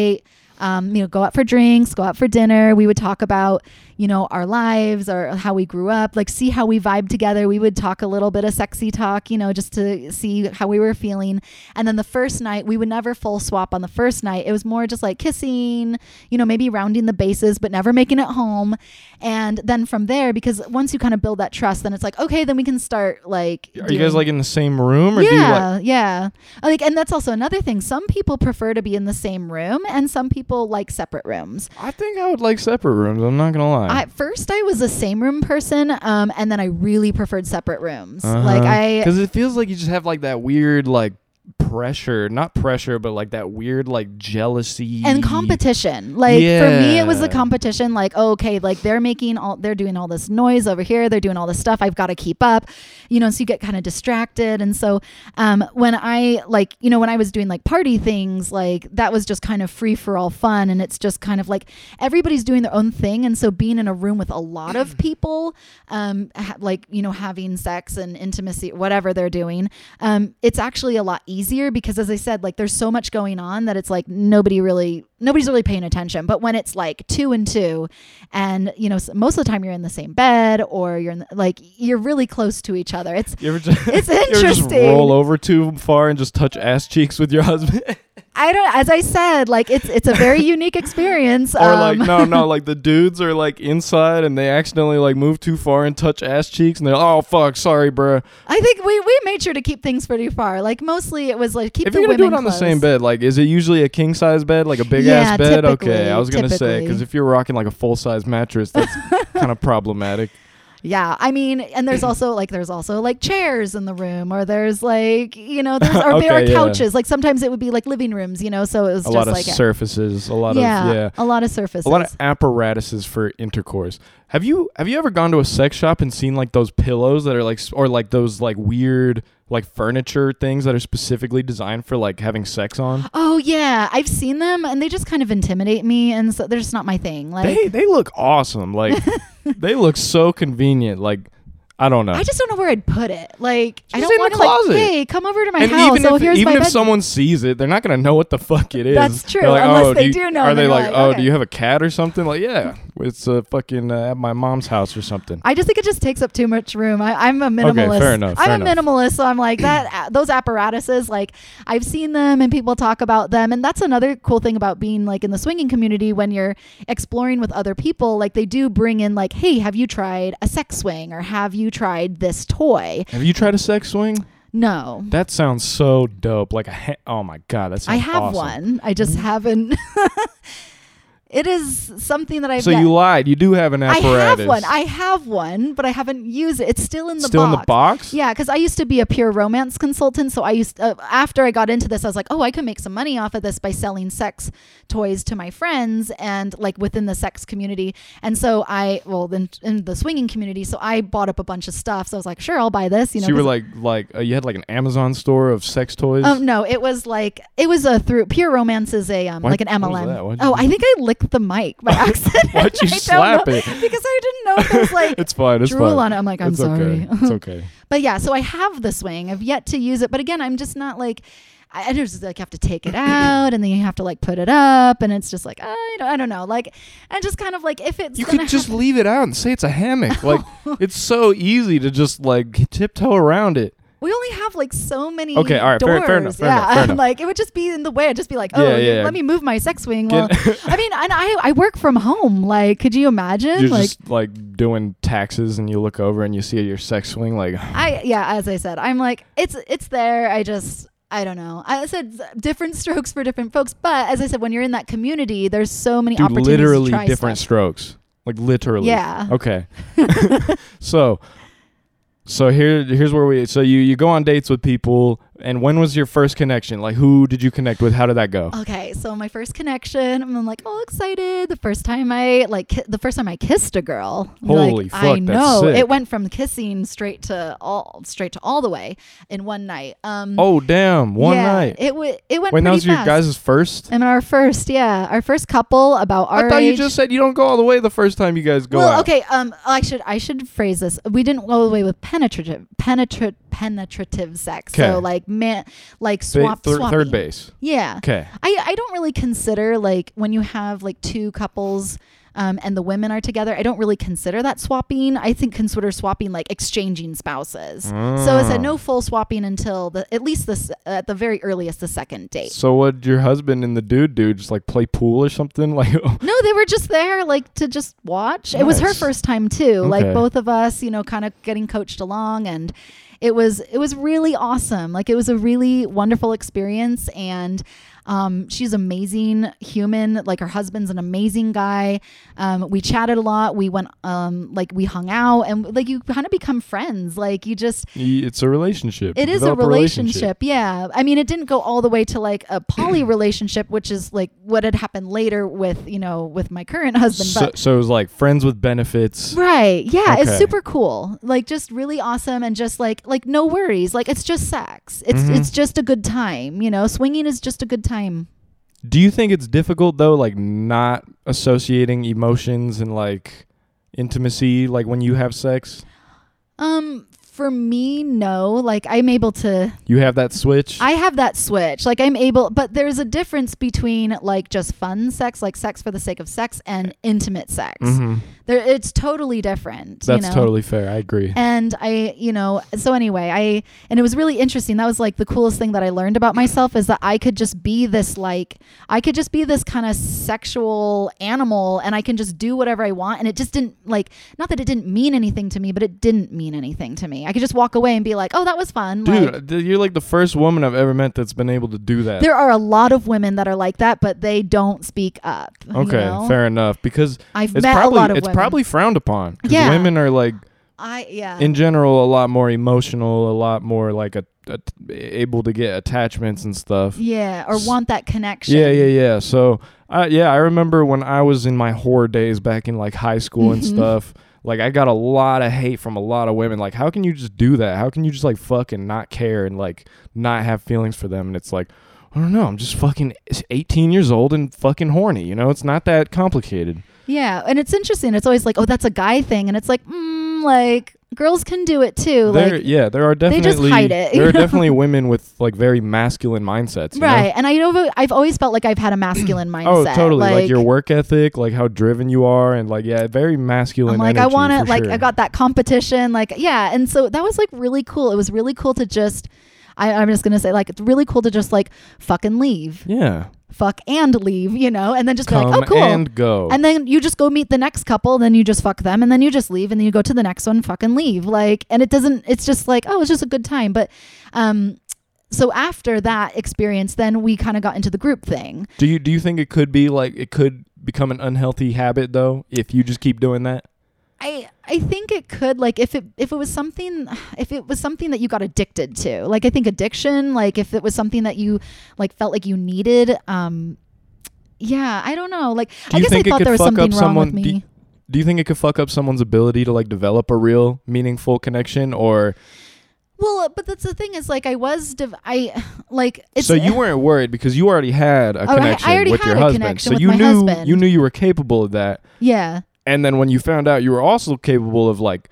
um, you know, go out for drinks, go out for dinner. We would talk about, you know, our lives or how we grew up, like see how we vibe together. We would talk a little bit of sexy talk, you know, just to see how we were feeling. And then the first night, we would never full swap on the first night. It was more just like kissing, you know, maybe rounding the bases, but never making it home. And then from there, because once you kind of build that trust, then it's like, okay, then we can start like. Are you guys like in the same room or do you like yeah, yeah. Like, and that's also another thing. Some people prefer to be in the same room, and some people people like separate rooms. I think I would like separate rooms. I'm not gonna lie. At first, I was a same room person, um, and then I really preferred separate rooms. Like I, because it feels like you just have like that weird like pressure, not pressure, but like that weird like jealousy and competition. Like for me, it was the competition. Like oh, okay, like they're making all, they're doing all this noise over here. They're doing all this stuff. I've got to keep up, you know. So you get kind of distracted. And so um, when I like, you know, when I was doing like party things, like that was just kind of free for all fun, and it's just kind of like everybody's doing their own thing. And so being in a room with a lot of people, um, ha- like you know, having sex and intimacy, whatever they're doing, um, it's actually a lot easier because, as I said, like there's so much going on that it's like nobody really, nobody's really paying attention. But when it's like two and two, and you know, most of the time you're in the same bed or you're in the, like you're really close to each other. It's just, It's you ever just interesting. roll over too far and just touch ass cheeks with your husband, I don't, as I said, like it's it's a very unique experience. or like um, no, no, like the dudes are like inside and they accidentally like move too far and touch ass cheeks and they're oh fuck, sorry, bruh. I think we, we made sure to keep things pretty far. Like mostly it was like keep If the you're gonna do it on the same bed, like is it usually a king size bed, like a big Yeah, ass bed? Okay, I was gonna say because if you're rocking like a full size mattress, that's kind of problematic. Yeah, I mean, and there's also like there's also like chairs in the room, or there's like you know there's or there are Okay, yeah. couches. Like sometimes it would be like living rooms, you know. So it was A just lot of like surfaces, a lot yeah, of yeah, a lot of surfaces. a lot of apparatuses for intercourse. Have you have you ever gone to a sex shop and seen like those pillows that are like or like those like weird like furniture things that are specifically designed for like having sex on? oh yeah, I've seen them, and they just kind of intimidate me, and so they're just not my thing. Like They they look awesome. Like they look so convenient. Like I don't know. I just don't know where I'd put it. Like I don't want to like, hey, come over to my and house. even so if here's even my if someone sees it, they're not gonna know what the fuck it is. That's true, like, unless oh, they you- do know, Are they like, like, oh, okay. do you have a cat or something? Like, yeah, it's a fucking uh, at my mom's house or something. I just think it just takes up too much room. I, I'm a minimalist. Okay, fair enough, I'm fair a enough. minimalist, so I'm like that. those apparatuses, like I've seen them and people talk about them, and that's another cool thing about being like in the swinging community when you're exploring with other people. Like they do bring in like, hey, have you tried a sex swing or have you tried this toy? Have you tried a sex swing? No, That sounds so dope. Like a ha- oh my god, that sounds I have awesome. one. I just haven't. it is something that I've. So you lied. You do have an apparatus. I have one. I have one, but I haven't used it. It's still in the Still box. in the box. Yeah, because I used to be a pure romance consultant. So I used uh, after I got into this, I was like, oh, I could make some money off of this by selling sex toys to my friends and like within the sex community. And so I, well, then in the swinging community, so I bought up a bunch of stuff. So I was like, sure, I'll buy this. You know, so you were like like uh, you had like an Amazon store of sex toys. Oh no! It was like it was a through Pure Romance is a um Why- like an MLM. that? Why'd you Oh, I think I licked the mic by accident. Why'd you slap know, it? Because I didn't know if it was like it's fine. It's drool fine. on it. I'm like, I'm it's sorry. okay. It's okay. But yeah, so I have the swing. I've yet to use it, but again, I'm just not like. I I just like have to take it out, and then you have to like put it up, and it's just like I don't, I don't know, like, and just kind of like if it's You could just happen- leave it out and say it's a hammock. Like it's so easy to just like tiptoe around it. We only have like so many. Okay, all right, doors. fair enough, fair yeah, enough, fair enough. like it would just be in the way. I'd just be like, oh, Yeah, yeah, yeah. let me move my sex swing. Well, I mean, and I I work from home. Like, could you imagine? You're like, just like doing taxes and you look over and you see your sex swing like I yeah, as I said, I'm like it's it's there. I just I don't know. I said different strokes for different folks, but as I said, when you're in that community, there's so many dude, opportunities literally to try different stuff. strokes. Like literally. Yeah. Okay. so so here here's where we so you you go on dates with people and when was your first connection? Like who did you connect with? How did that go? Okay, so my first connection, I'm like all excited. The first time I like ki- the first time I kissed a girl. Holy like, fuck, I that's know sick. it went from kissing straight to all straight to all the way in one night. Um, Oh damn, one yeah, night. It w- it went Wait, that was your fast. guys' first? And our first, yeah, our first couple about our I thought you just said you don't go all the way the first time you guys go well, out. okay. Um, I should I should phrase this. We didn't go all the way with penetrative, penetrative penetrative sex. 'Kay. So like man, like Ba- swap, thir- swapping. third base. Yeah. Okay. I I don't really consider like when you have like two couples. Um, and the women are together. I don't really consider that swapping. I think consider swapping like exchanging spouses. So I said Ah. no full swapping until the at least this at the very earliest the second date. So what your husband and the dude do? Just like play pool or something? Like No, they were just there like to just watch. It was her first time too. Okay. Like both of us, you know, kind of getting coached along and it was it was really awesome. Like it was a really wonderful experience and Um, she's amazing human. Like her husband's an amazing guy. Um, we chatted a lot. We went, um, like we hung out, and like you kind of become friends. Like you just it's a relationship. it You is a develop relationship. Yeah. I mean, it didn't go all the way to like a poly relationship, which is like what had happened later with you know with my current husband. So, But so it was like friends with benefits. Right. Yeah, it's super cool. Like just really awesome and just like like no worries. Like it's just sex. It's Mhm. it's just a good time, you know. Swinging is just a good time. Do you think it's difficult though, like not associating emotions and like intimacy, like when you have sex? Um for me, no. Like I'm able to You have that switch. I have that switch. Like I'm able but there's a difference between like just fun sex, like sex for the sake of sex and intimate sex. Mhm. There it's totally different. That's you know? totally fair. I agree. and i you know so anyway i and it was really interesting that was like the coolest thing that i learned about myself is that i could just be this like i could just be this kind of sexual animal and i can just do whatever i want and it just didn't like not that it didn't mean anything to me but it didn't mean anything to me i could just walk away and be like oh that was fun Dude, like, you're like the first woman I've ever met that's been able to do that. there are a lot of women that are like that but they don't speak up you okay, know? fair enough. Because i've it's met probably a lot of women probably frowned upon. Yeah. women are like i yeah in general a lot more emotional, a lot more like a, a- able to get attachments and stuff. yeah or want that connection Yeah, yeah, yeah. So, uh, yeah, I remember when I was in my whore days back in like high school and Mhm. stuff. Like, I got a lot of hate from a lot of women. Like, how can you just do that? How can you just like fucking not care and like not have feelings for them? And it's like, I don't know. I'm just fucking 18 years old and fucking horny. You know, it's not that complicated. Yeah, and it's interesting. It's always like, oh, that's a guy thing, and it's like, mm, like girls can do it too. there, like, yeah, there are definitely they just hide it, there are definitely women with like very masculine mindsets. you know? right? And I know I've always felt like I've had a masculine mindset. Oh, totally. Like, Like, your work ethic, like how driven you are, and like yeah, very masculine. I'm like, I want to, like, sure. I got that competition, like, yeah. And so that was like really cool. It was really cool to just, I, I'm just gonna say, like, it's really cool to just like fucking leave, Yeah. Fuck and leave, you know, and then just Come be like, oh, cool. and go. And then you just go meet the next couple, then you just fuck them, and then you just leave, and then you go to the next one, fucking leave. Like, and it doesn't. It's just like, oh, it's just a good time. But, um, so after that experience, then we kind of got into the group thing. do you do you think it could be like it could become an unhealthy habit though if you just keep doing that? I I think it could like if it if it was something if it was something that you got addicted to. Like I think addiction, like if it was something that you like felt like you needed. Um, yeah, I don't know. Like Do I guess I thought there was something wrong with someone- do me. you- Do you think it could fuck up someone's ability to like develop a real meaningful connection or Well, but that's the thing is like I was div- I like it's so you weren't worried because you already had a Oh, I- I connection already with had your a husband. connection So with you my knew husband. you knew you were capable of that. yeah And then when you found out you were also capable of like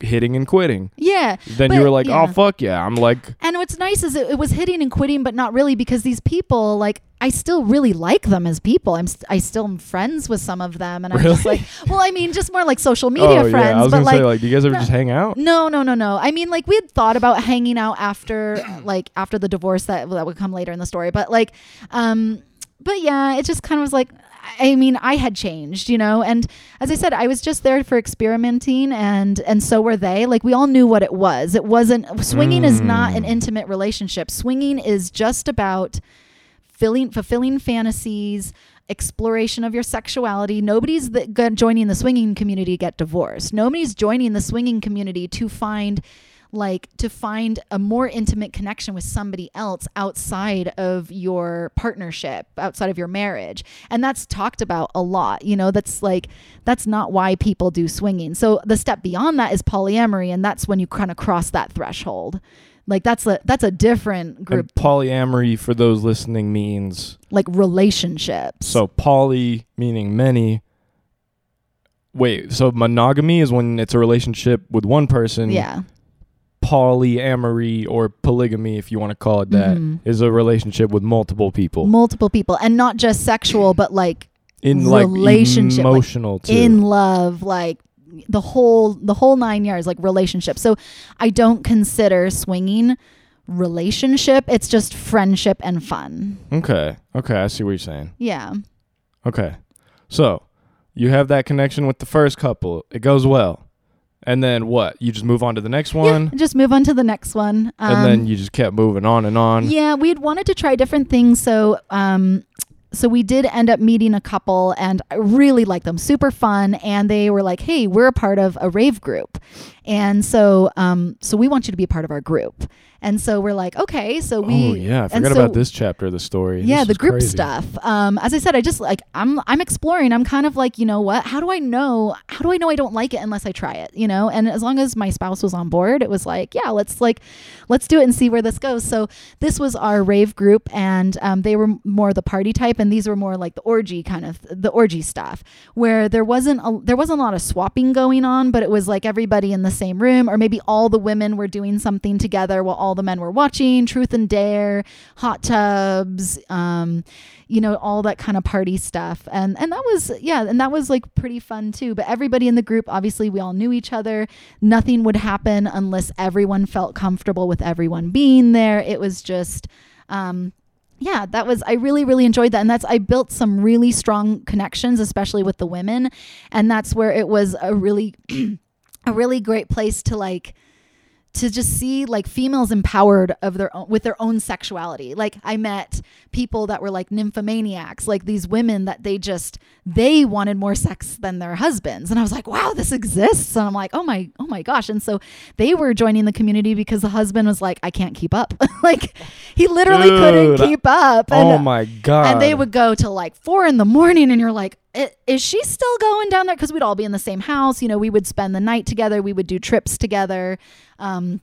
hitting and quitting, yeah then you were like, yeah. "Oh fuck yeah." I'm like And what's nice is it, it was hitting and quitting, but not really because these people, like, I still really like them as people. I'm st- I still am friends with some of them, and I'm just like, well, I mean, just more like social media oh, friends, Yeah. I was but gonna like, say like, do you guys ever no- just hang out? no, no, no, no. I mean, like, we had thought about hanging out after, like, after the divorce that that would come later in the story, but like, um, but yeah, it just kind of was like. I mean, I had changed, you know, and as I said, I was just there for experimenting, and and so were they. Like we all knew what it was. It wasn't swinging is not an Mm. intimate relationship. Swinging is just about filling fulfilling fantasies exploration of your sexuality nobody's the, joining the swinging community to get divorced nobody's joining the swinging community to find like to find a more intimate connection with somebody else outside of your partnership outside of your marriage and that's talked about a lot you know that's like that's not why people do swinging so the step beyond that is polyamory and that's when you kind of cross that threshold like that's a that's a different group And polyamory for those listening means like relationships. so poly meaning many. Wait, so monogamy is when it's a relationship with one person. yeah, Polyamory or polygamy, if you want to call it that, is Mhm. a relationship with multiple people multiple people, and not just sexual, but like in relationship, like, emotional too. in love, like the whole the whole nine yards, like relationship. So I don't consider swinging relationship. It's just friendship and fun. okay, okay, I see what you're saying. Yeah, Okay. So, you have that connection with the first couple. It goes well. And then what? You just move on to the next Yeah, one, just move on to the next one. Um, and then you just kept moving on and on. Yeah, we had wanted to try different things. So, um, so we did end up meeting a couple, and I really liked them. Super fun, and they were like, "Hey, we're a part of a rave group," and so, um, so we want you to be a part of our group. And so we're like, okay, so we. oh yeah, I forgot so- about this chapter of the story. Yeah, This the group crazy. stuff. Um, as I said, I just like I'm I'm exploring. I'm kind of like, you know what? How do I know? How do I know I don't like it unless I try it? You know. And as long as my spouse was on board, it was like, yeah, let's like, let's do it and see where this goes. So this was our rave group, and um, they were more the party type, and these were more like the orgy kind of the orgy stuff, where there wasn't a, there wasn't a lot of swapping going on, but it was like everybody in the same room, or maybe all the women were doing something together while all the men were watching. Truth and Dare, hot tubs, um, you know, all that kind of party stuff. And and that was yeah, and that was like pretty fun too. But everybody in the group, obviously we all knew each other. Nothing would happen unless everyone felt comfortable with everyone being there. It was just um yeah, that was I really really enjoyed that and that's I built some really strong connections especially with the women and that's where it was a really a really great place to like to just see like females empowered of their own with their own sexuality. Like I met people that were like nymphomaniacs, like these women that they just they wanted more sex than their husbands. And I was like, wow, this exists. And I'm like, oh my, oh my gosh. And so they were joining the community because the husband was like, I can't keep up. like he literally couldn't keep up. And, Oh my god. and they would go to like four in the morning and you're like "I- is she still going down there because we'd all be in the same house you know we would spend the night together we would do trips together um,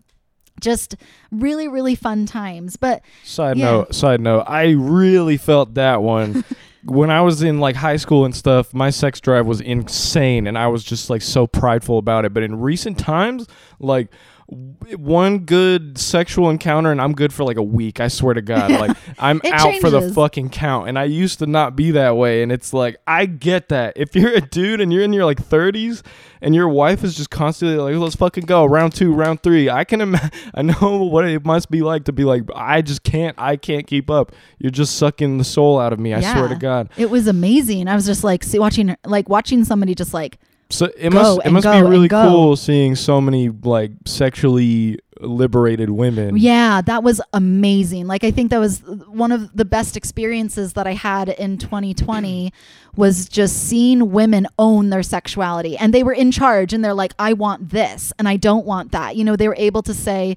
just really really fun times but Side Yeah. note, side note, I really felt that one. when I was in like high school and stuff, my sex drive was insane and I was just like so prideful about it. But in recent times, like one good sexual encounter and I'm good for like a week. I swear to God. Like I'm out for the fucking count. And I used to not be that way. And it's like I get that. If you're a dude and you're in your like 30s and your wife is just constantly like, let's fucking go round two, round three. I can imagine. I know what it must be like to be like, I just can't. I can't keep up. You're just sucking the soul out of me. I swear to God. it was amazing i was just like see, watching like watching somebody just like So it Go must it must be really cool seeing so many like sexually liberated women. Yeah, that was amazing. Like I think that was one of the best experiences that I had in 2020 was just seeing women own their sexuality and they were in charge and they're like I want this and I don't want that. You know, they were able to say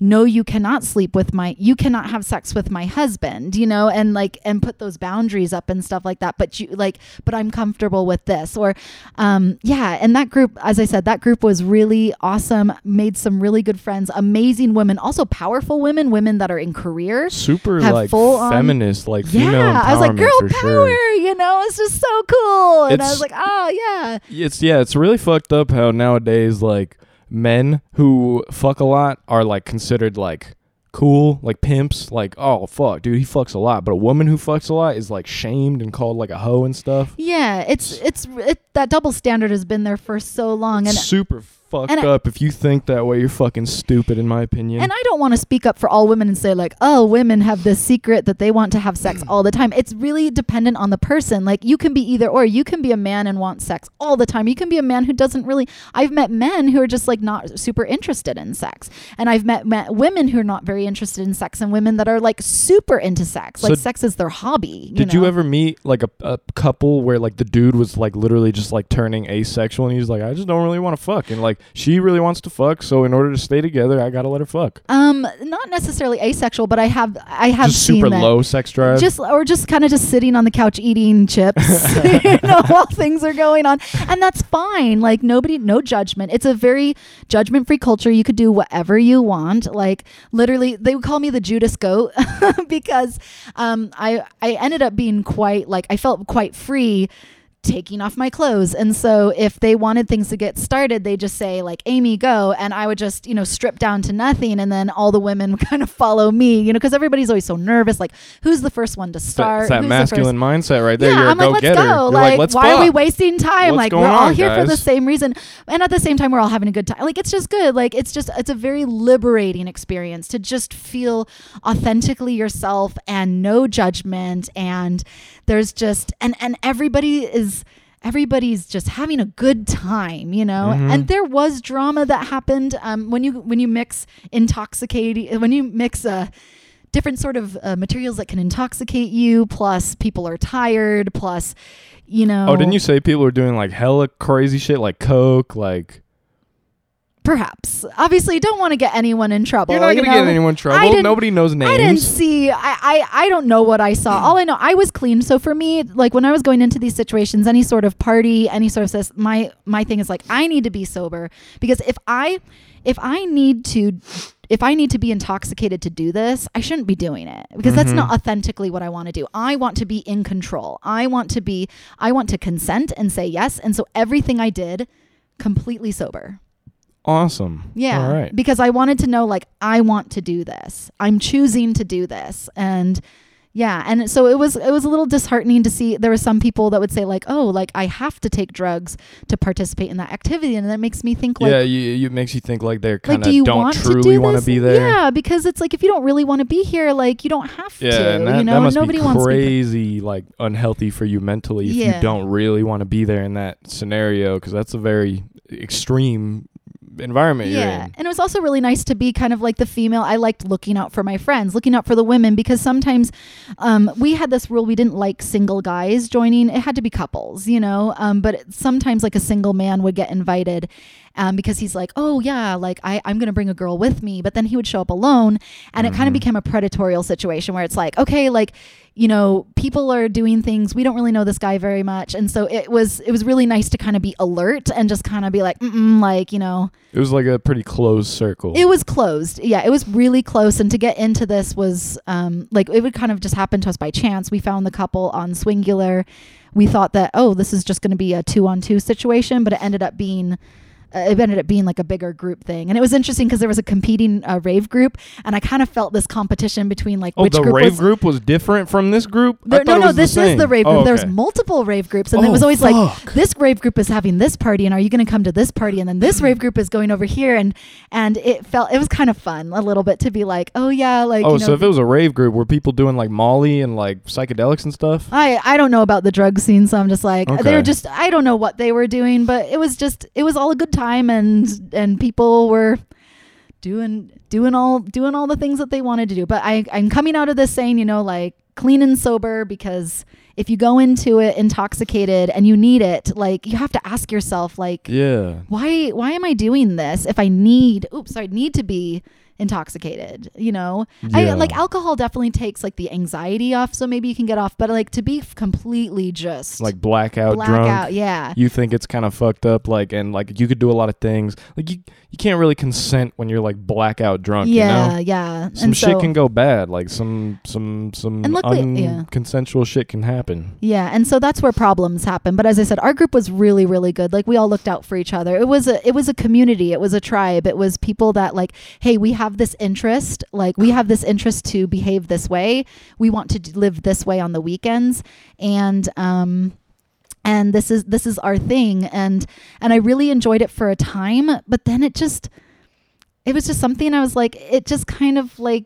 no you cannot sleep with my you cannot have sex with my husband, you know, and like and put those boundaries up and stuff like that. But you like but I'm comfortable with this or um yeah, and that group as I said that group was really awesome, made some really good friends, amazing women, also powerful women, women that are in careers. Super like full on- feminist, like female Yeah, I was like, girl power, sure. you know, it's just so cool. And I was like, oh, yeah. It's yeah, it's really fucked up how nowadays like men who fuck a lot are like considered like cool, like pimps, like oh fuck, dude, he fucks a lot. But a woman who fucks a lot is like shamed and called like a hoe and stuff. Yeah, it's, it's, it, that double standard has been there for so long. And, Super fucked and I- up. If you think that way, you're fucking stupid, in my opinion. and I don't want to speak up for all women and say, like, oh, women have this secret that they want to have sex mm. all the time. It's really dependent on the person. Like, you can be either or. You can be a man and want sex all the time. You can be a man who doesn't really. I've met men who are just like not super interested in sex. And I've met, met women who are not very interested in sex and women that are like super into sex. Like, So sex is their hobby. Did know? you ever meet like a, a couple where like the dude was like literally just like turning asexual and he's like, I just don't really want to fuck, and like she really wants to fuck, so in order to stay together, I gotta let her fuck. Um, not necessarily asexual, but I have I have just super that. low sex drive. just or just kind of just sitting on the couch eating chips you know while things are going on and that's fine like nobody no judgment it's a very judgment free culture you could do whatever you want like literally they would call me the judas goat because um i i ended up being quite like i felt quite free taking off my clothes. And so if they wanted things to get started, they just say like Amy go and I would just, you know, strip down to nothing and then all the women kind of follow me, you know, cuz everybody's always so nervous like who's the first one to start? it's that Who's masculine mindset right there. yeah, You're I'm like, let's. You're Like, let's why are we wasting time? What's like, we're all on, here for the same reason, and at the same time, we're all having a good time. Like, it's just good. Like, it's just, it's a very liberating experience to just feel authentically yourself and no judgment. And there's just, and and everybody is everybody's just having a good time, you know. Mhm. And there was drama that happened um, when you when you mix intoxicating when you mix uh, different sort of uh, materials that can intoxicate you. Plus, people are tired. Plus, you know. Oh, didn't you say people were doing like hella crazy shit, like coke, like Perhaps. Obviously, don't want to get anyone in trouble. you're not gonna get know? anyone in trouble. Nobody knows names. I didn't see. I, I I don't know what I saw. All I know, I was clean. So for me, like when I was going into these situations, any sort of party, any sort of this, my my thing is like I need to be sober because if I if I need to if I need to be intoxicated to do this, I shouldn't be doing it because that's Mhm. not authentically what I want to do. I want to be in control. I want to be I want to consent and say yes. And so everything I did completely sober. Awesome. Yeah. All right. Because I wanted to know, like, I want to do this. I'm choosing to do this. And yeah. And so it was, it was a little disheartening to see there were some people that would say, like, oh, like, I have to take drugs to participate in that activity. And that makes me think, like, yeah, you, you- it makes you think like they're kind like, of do you don't want truly to do want to this? be there. Yeah, because it's like if you don't really want to be here, like you don't have Yeah, to. and that, you know, that must nobody be wants crazy, like unhealthy for you mentally if Yeah. you don't really want to be there in that scenario because that's a very extreme environment yeah, and it was also really nice to be kind of like the female. I liked looking out for my friends, looking out for the women because sometimes um, we had this rule we didn't like single guys joining. It had to be couples, you know. Um, but sometimes like a single man would get invited. Um, because he's like, oh yeah, like I, I'm gonna bring a girl with me, but then he would show up alone, and it kind of became a predatorial situation where it's like, okay, like you know, people are doing things we don't really know this guy very much, and so it was it was really nice to kind of be alert and just kind of be like, like you know, It was like a pretty closed circle. it was closed. Yeah, it was really close. And to get into this was um, like it would kind of just happen to us by chance. We found the couple on Swingular. We thought that oh, this is just going to be a two on two situation, but it ended up being. Uh, it ended up being like a bigger group thing, and it was interesting because there was a competing uh, rave group, and I kind of felt this competition between like oh, which the group rave was, group was different from this group. There, no, it no, was the this is the rave group. Oh, There's okay. multiple rave groups, and it Oh, was always like this rave group is having this party, and are you going to come to this party? And then this rave group is going over here, and and it felt it was kind of fun a little bit to be like, oh yeah, like Oh, you know, so if it was a rave group, were people doing like Molly and like psychedelics and stuff? I I don't know about the drug scene, so I'm just like they Okay. were just I don't know what they were doing, but it was just it was all a good time, and and people were doing doing all doing all the things that they wanted to do. But I I'm coming out of this saying, you know, like clean and sober because if you go into it intoxicated and you need it, like you have to ask yourself, like Yeah. why why am I doing this if I need oops sorry need to be intoxicated you know I like alcohol definitely takes like the anxiety off so maybe you can get off but like to be completely just Like blackout blackout drunk. yeah You think it's kind of fucked up, like, and like you could do a lot of things. Like you, you can't really consent when you're like blackout drunk. yeah You know? yeah Some and shit so can go bad. Like some, some, some And luckily- yeah. unconsensual shit can happen. yeah and so that's where problems happen but as i said our group was really really good like we all looked out for each other it was a it was a community it was a tribe it was people that like hey we have this interest like we have this interest to behave this way. We want to live this way on the weekends. And um and this is this is our thing. And and i really enjoyed it for a time but then it just it was just something i was like it just kind of like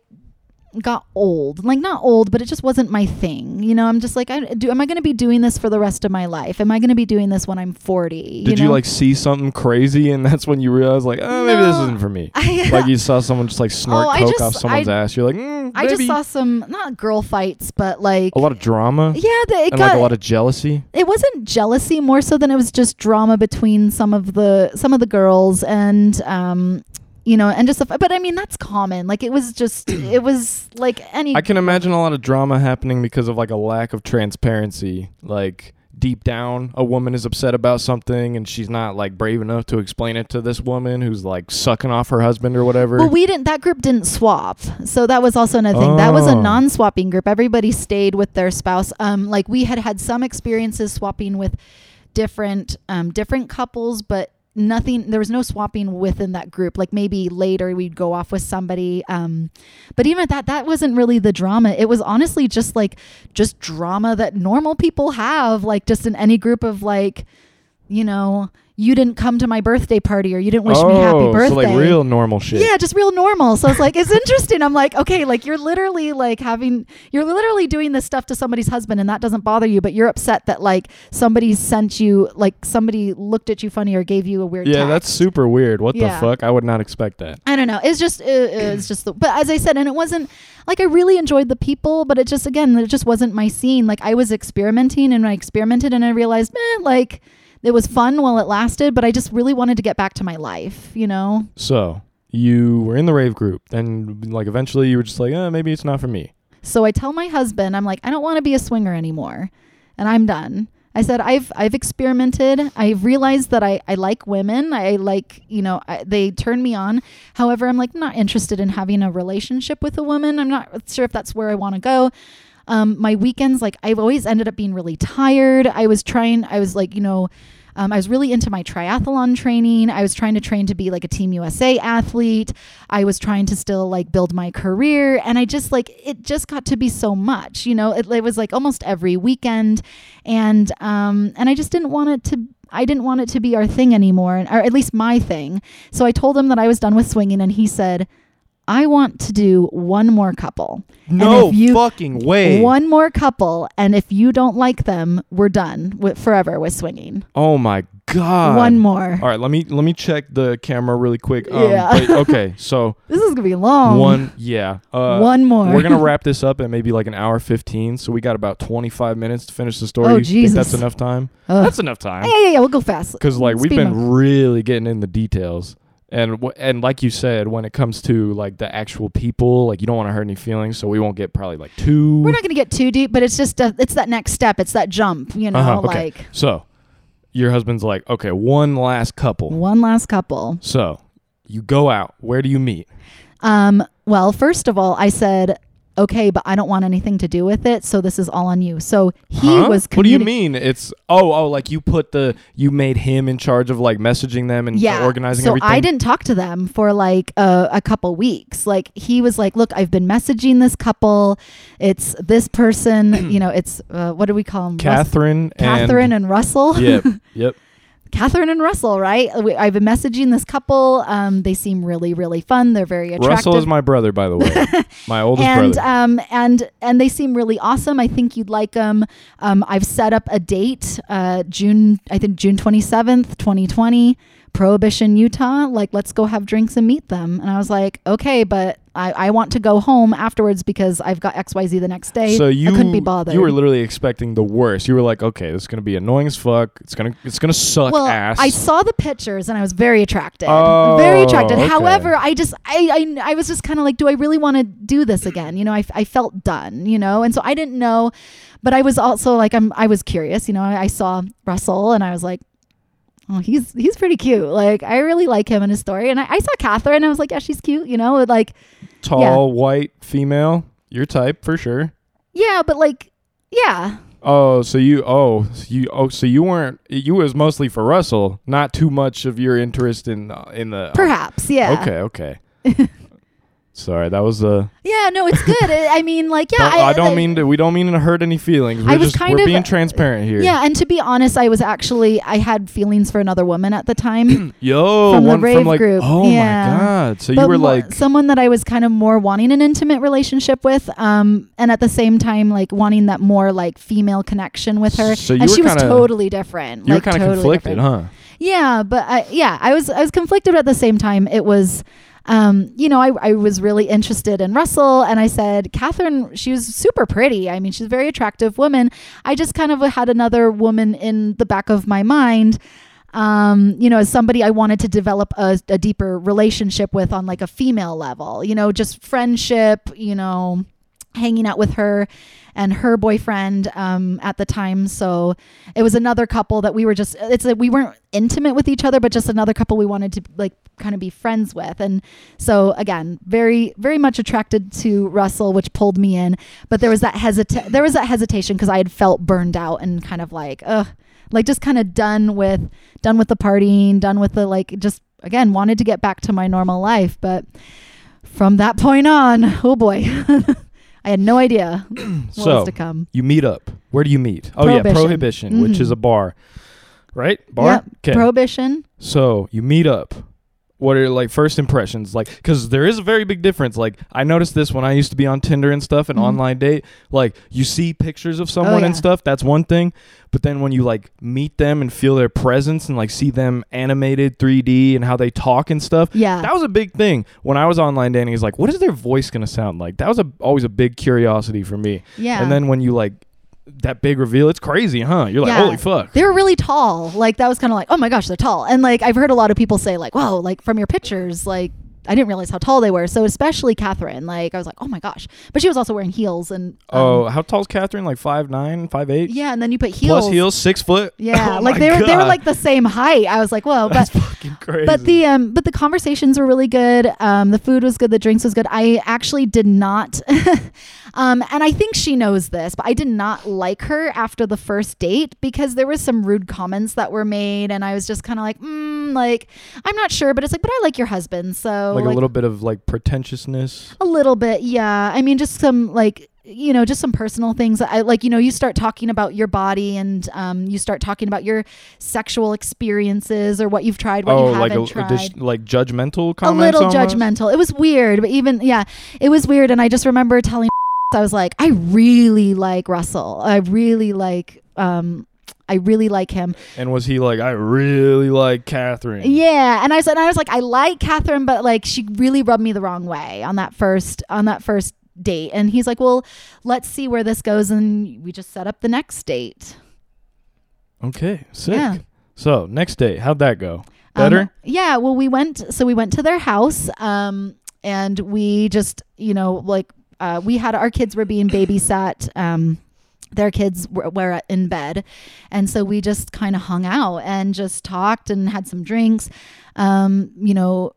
got old like not old but it just wasn't my thing you know i'm just like i do am i going to be doing this for the rest of my life am i going to be doing this when i'm 40 Did you, know? like see something crazy, and that's when you realized, like, oh, maybe this isn't for me. I, like you saw someone just like snort Oh, coke just- off someone's I- ass. You're like, mm, I just saw some not girl fights but like a lot of drama yeah the, it and got like a lot of jealousy. it wasn't jealousy more so than it was just drama between some of the some of the girls and um you know and just stuff but i mean that's common like it was just it was like any I can imagine a lot of drama happening because of like a lack of transparency. Like deep down, a woman is upset about something and she's not like brave enough to explain it to this woman who's like sucking off her husband or whatever. well we didn't that group didn't swap so that was also another thing that was a Oh. non-swapping group everybody stayed with their spouse um like we had had some experiences swapping with different um different couples but nothing there was no swapping within that group. Like maybe later we'd go off with somebody um but even at that that wasn't really the drama. It was honestly just like just drama that normal people have like just in any group of like you know, you didn't come to my birthday party or you didn't wish me happy Oh, birthday. So like real normal shit. Yeah, just real normal. So it's like it's interesting. I'm like, okay, like you're literally like having you're literally doing this stuff to somebody's husband and that doesn't bother you, but you're upset that like somebody sent you like somebody looked at you funny or gave you a weird Yeah, text. that's super weird. What Yeah. the fuck? I would not expect that. I don't know. It's just it, it's just the, but as I said and it wasn't like I really enjoyed the people, but it just again it just wasn't my scene. Like I was experimenting and I experimented and I realized, eh, like it was fun while it lasted, but I just really wanted to get back to my life, you know? So you were in the rave group, then like eventually you were just like, uh, maybe it's not for me. So I tell my husband, I'm like, I don't want to be a swinger anymore. And I'm done. I said, I've I've experimented. I've realized that I, I like women. I like, you know, I, they turn me on. However, I'm like not interested in having a relationship with a woman. I'm not sure if that's where I want to go. Um, my weekends, like I've always ended up being really tired. I was trying, I was like, you know, um, I was really into my triathlon training. I was trying to train to be like a Team USA athlete. I was trying to still like build my career. And I just like, it just got to be so much, you know, it, it was like almost every weekend. And, um, and I just didn't want it to, I didn't want it to be our thing anymore, or at least my thing. So I told him that I was done with swinging, and he said, I want to do one more couple. No you- fucking way. One more couple, and if you don't like them, we're done with forever with swinging. oh my god. One more. All right, let me let me check the camera really quick. Um, Yeah. but- okay, so This is gonna be long. one, yeah. Uh, One more. We're gonna wrap this up at maybe like an hour fifteen, so we got about twenty five minutes to finish the story. Oh, You think that's enough time? Ugh. That's enough time. Yeah, yeah, yeah. We'll go fast. Because like we've been bump. really getting in the details, and and like you said, when it comes to like the actual people, like you don't want to hurt any feelings, so we won't get probably like too. We're not gonna get too deep, but it's just a, it's that next step. It's that jump. You know, Uh-huh, okay. like so, your husband's like, okay, one last couple. one last couple. So, you go out. Where do you meet? Um, well, first of all, I said, okay, but I don't want anything to do with it, so this is all on you. So he Huh? was. What do you mean? It's oh oh like you put the you made him in charge of like messaging them and Yeah. organizing so everything. I didn't talk to them for like a, a couple weeks. Like he was like, "Look, I've been messaging this couple. It's this person. you know, it's uh, what do we call them? Catherine and Catherine and Russell. yep yep. Catherine and Russell, right? We- I've been messaging this couple. Um, they seem really, really fun. They're very attractive. Russell is my brother, by the way, my oldest and brother. um and and they seem really awesome. I think you'd like them. Um, I've set up a date, uh, June I think June twenty seventh, twenty twenty, Prohibition, Utah. Like, let's go have drinks and meet them. And I was like, okay, but I, I want to go home afterwards because I've got X Y Z the next day. so you I couldn't be bothered. You were literally expecting the worst. You were like, okay, this is gonna be annoying as fuck. It's gonna it's gonna suck well, ass. I saw the pictures and I was very attracted. Oh, very attracted. okay. However, I just I I, I was just kind of like, do I really want to do this again? You know, I, I felt done. You know, and so I didn't know, but I was also like, I'm I was curious. You know, I, I saw Russell and I was like. Oh, he's he's pretty cute. Like I really like him and his story. And I, I saw Catherine. And I was like, yeah, she's cute. You know, like Tall, white, female. Your type for sure. yeah, but like yeah, Oh, so you oh you oh so you weren't you was mostly for Russell, not too much of your interest in uh, in the perhaps yeah. Okay, okay. Sorry, that was uh Yeah, no, it's good. I I mean, like yeah, don't- I, don't like- mean to we don't mean to hurt any feelings. We're I was just kind we're of- being transparent here. Yeah, and to be honest, I was actually I had feelings for another woman at the time. Yo, From the one rave from like group. oh Yeah. my god. So but you were like someone that I was kind of more wanting an intimate relationship with, um, and at the same time like wanting that more like female connection with her. So you and were she was kinda- totally different. you were like, kind of totally conflicted, different. huh? Yeah, but I, yeah, I was I was conflicted but at the same time. It was, um, you know, I I was really interested in Russell, and I said Catherine. She was super pretty. I mean, she's a very attractive woman. I just kind of had another woman in the back of my mind. Um, you know, as somebody I wanted to develop a, a deeper relationship with on like a female level, you know, just friendship, you know, hanging out with her and her boyfriend um, at the time. So it was another couple that we were just, it's a, we weren't intimate with each other, but just another couple we wanted to like kind of be friends with. And so again, very, very much attracted to Russell, which pulled me in. But there was that hesita- there was that hesitation because I had felt burned out and kind of like, ugh, like just kind of done with, done with the partying, done with the like, just again, wanted to get back to my normal life. But from that point on, oh boy. I had no idea what So was to come. you meet up. Where do you meet? Oh yeah, Prohibition. Prohibition, which is a mm-hmm. bar. right? Bar. Yep. Okay. Prohibition. So you meet up. What are like first impressions? Like, because there is a very big difference. Like, I noticed this when I used to be on Tinder and stuff, and Mhm. online date. Like, you see pictures of someone yeah. and stuff. That's one thing. But then when you like meet them and feel their presence and like see them animated 3D and how they talk and stuff, Yeah. that was a big thing when I was online dating. Is like, what is their voice gonna sound like? That was a, always a big curiosity for me. yeah. And then when you like that big reveal, it's crazy, huh? You're like, Yeah. holy fuck. they were really tall. Like that was kind of like, oh my gosh, they're tall. And like I've heard a lot of people say like, whoa, like from your pictures, like I didn't realize how tall they were. So especially Catherine, like I was like, oh my gosh. But she was also wearing heels and um, oh, how tall is Catherine? Like five nine, five eight. yeah. And then you put heels. Plus heels, six foot. Yeah, Oh like they were they were like the same height. I was like, whoa, but fucking crazy. but the um but the conversations were really good um the food was good the drinks was good i actually did not um and i think she knows this but i did not like her after the first date because there was some rude comments that were made and i was just kind of like mm, like i'm not sure but it's like but i like your husband so like, a little bit of like pretentiousness. a little bit yeah i mean just some like you know just some personal things i like you know you start talking about your body and um, you start talking about your sexual experiences or what you've tried what oh, you like haven't a, tried addition- like judgmental comments. a little almost? judgmental. It was weird, but even yeah, it was weird. And I just remember telling I was like, I really like Russell. I really like um I really like him. And was he like, I really like Catherine? Yeah. And I said I was like, I like Catherine, but like she really rubbed me the wrong way on that first on that first date. And he's like, Well, let's see where this goes and we just set up the next date. Okay, sick. Yeah. So next day, how'd that go? Um, Better. yeah. Well, we went. So we went to their house, um, and we just, you know, like uh, we had our kids were being babysat. Um, their kids were, were in bed, and so we just kind of hung out and just talked and had some drinks. Um, you know.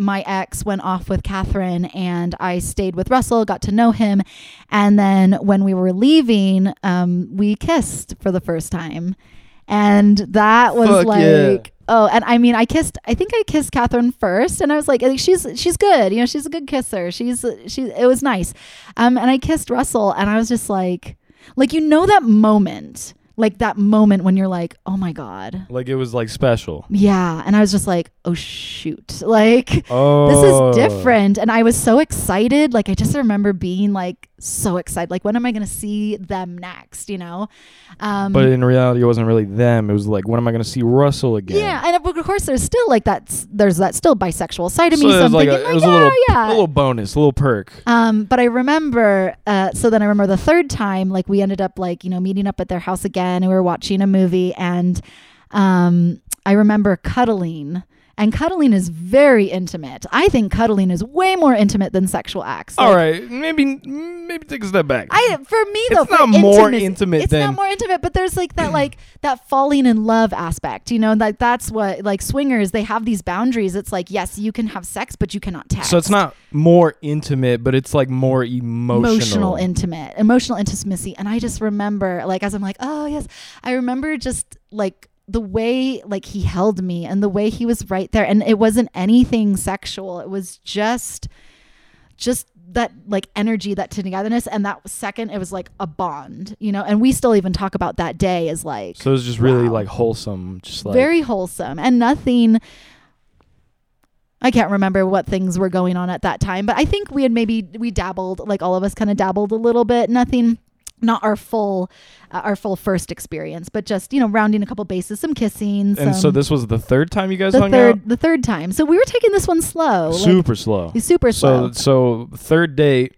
My ex went off with Catherine, and I stayed with Russell, got to know him. And then when we were leaving, um, we kissed for the first time. And that was Fuck like, yeah. Oh, and I mean, I kissed. I think I kissed Catherine first, and I was like, she's she's good. You know, she's a good kisser. She's she. It was nice. Um, and I kissed Russell, and I was just like, like you know that moment, like that moment when you're like, oh my god, Like it was like special. yeah. And I was just like, oh shoot, like Oh, this is oh. different. And I was so excited. Like I just remember being like so excited. Like when am I gonna see them next? You know. Um, But in reality, it wasn't really them. It was like, when am I going to see Russell again? Yeah, and of course, there's still like that. There's that still bisexual side of So me. So like a, thinking, it was like, a little, yeah, a little bonus, a little perk. Um, but I remember. Uh, so then I remember the third time, like we ended up like you know meeting up at their house again, and we were watching a movie, and um, I remember cuddling. And cuddling is very intimate. I think cuddling is way more intimate than sexual acts. All Like, right, maybe maybe take a step back. I for me though, It's not more intimate It's than- not more intimate, but there's like that like that falling in love aspect. You know, like that's what like swingers they have these boundaries. It's like yes, you can have sex, but you cannot text. so it's not more intimate, but it's like more emotional. emotional intimate emotional intimacy and i just remember like as i'm like oh yes i remember just like the way like he held me and the way he was right there. And it wasn't anything sexual. It was just just that like energy that togetherness. And that second it was like a bond you know? And we still even talk about that day as like So it was just really like wholesome, just like very wholesome. And nothing I can't remember what things were going on at that time, but I think we had maybe we dabbled, like all of us kind of dabbled a little bit. Nothing, not our full, uh, our full first experience, but just you know rounding a couple bases, some kissing. And so this was the third time you guys the hung third, the third time. So we were taking this one slow, out. like, Super slow. super slow. So so third date,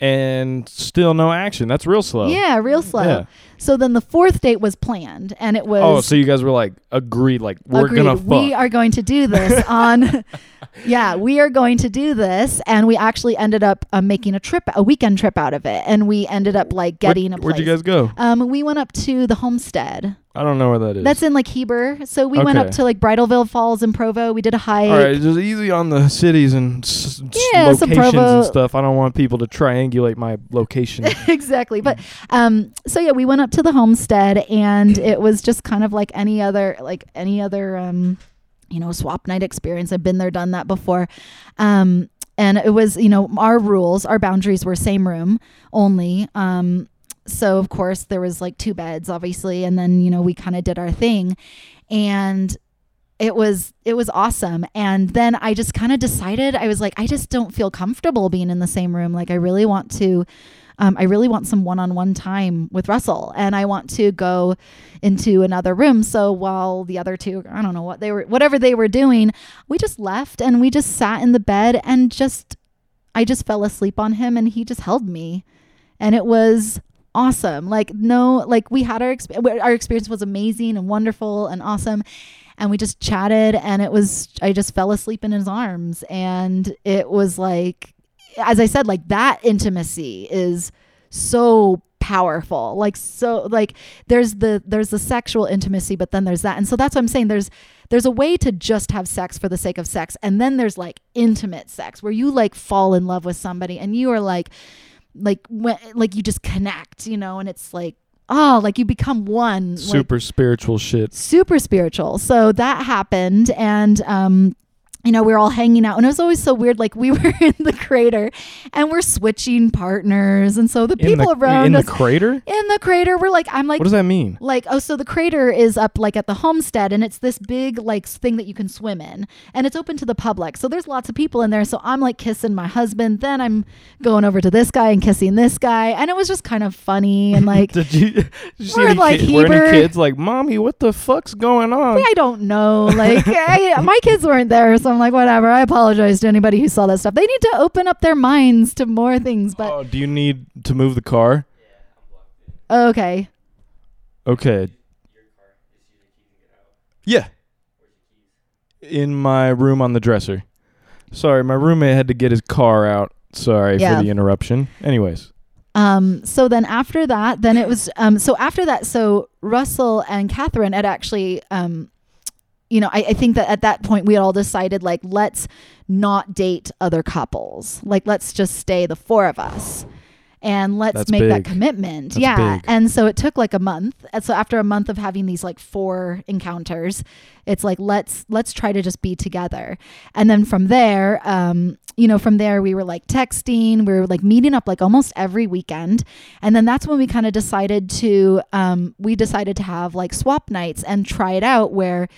and still no action. That's real slow. yeah, real slow. Yeah. So then the fourth date was planned, and it was Oh, so you guys were like agreed, like we're Agreed. gonna fuck. We are going to do this on. yeah, we are going to do this, and we actually ended up uh, making a trip, a weekend trip out of it, and we ended up like getting Where, a place. Where'd you guys go? um, we went up to the homestead. I don't know where that is. That's in like Heber. So we went up Okay. to like Bridal Veil Falls in Provo. We did a hike. All right, just easy on the cities and s- s- Yeah, some locations Provo- and stuff. I don't want people to triangulate my location. exactly. But um, so yeah, we went up to the homestead, and it was just kind of like any other, like any other, um, you know, swap night experience. I've been there, done that before. Um, and it was, you know, our rules, our boundaries were same room only. Um, so of course there was like two beds obviously and then you know we kind of did our thing. And it was it was awesome. And then i just kind of decided i was like i just don't feel comfortable being in the same room. Like i really want to um, i really want some one-on-one time with russell and i want to go into another room. So while the other two i don't know what they were whatever they were doing we just left and we just sat in the bed and just i just fell asleep on him and he just held me. And it was awesome. Like no like we had our exp- our experience was amazing and wonderful and awesome. And we just chatted and it was i just fell asleep in his arms. And it was like as i said like that intimacy is so powerful. Like so like there's the there's the sexual intimacy but then there's that. And so that's what i'm saying. There's there's a way to just have sex for the sake of sex. And then there's like intimate sex where you like fall in love with somebody and you are like like when like you just connect you know and it's like oh like you become one like, Super spiritual shit. super spiritual. So that happened and um you know, we are all hanging out and it was always so weird. Like we were in the crater and we're switching partners. And so the In people the, around in the crater? in the crater We're like, I'm like, What does that mean? like, oh, so the crater is up like at the homestead and it's this big like thing that you can swim in and it's open to the public. So there's lots of people in there. So I'm like kissing my husband. Then I'm going over to this guy and kissing this guy. And it was just kind of funny and like, Did you, did you see We're like kid- were any kids like, Mommy, what the fuck's going on? I don't know. Like, I, my kids weren't there, so I'm like, whatever. I apologize to anybody who saw that stuff. They need to open up their minds to more things. But oh, do you need to move the car? okay, Okay. Yeah. In my room on the dresser. Sorry, my roommate had to get his car out. Sorry Yeah. for the interruption. Anyways, Um, so then after that, then it was um, so after that, so Russell and Catherine had actually um, you know, I, I think that at that point we had all decided like let's not date other couples. Like let's just stay the four of us. And let's That's make that commitment. That's yeah. big. And so it took like a month. And so after a month of having these like four encounters, it's like let's let's try to just be together. And then from there, um, you know, from there we were like texting, we were like meeting up like almost every weekend. And then that's when we kind of decided to um we decided to have like swap nights and try it out where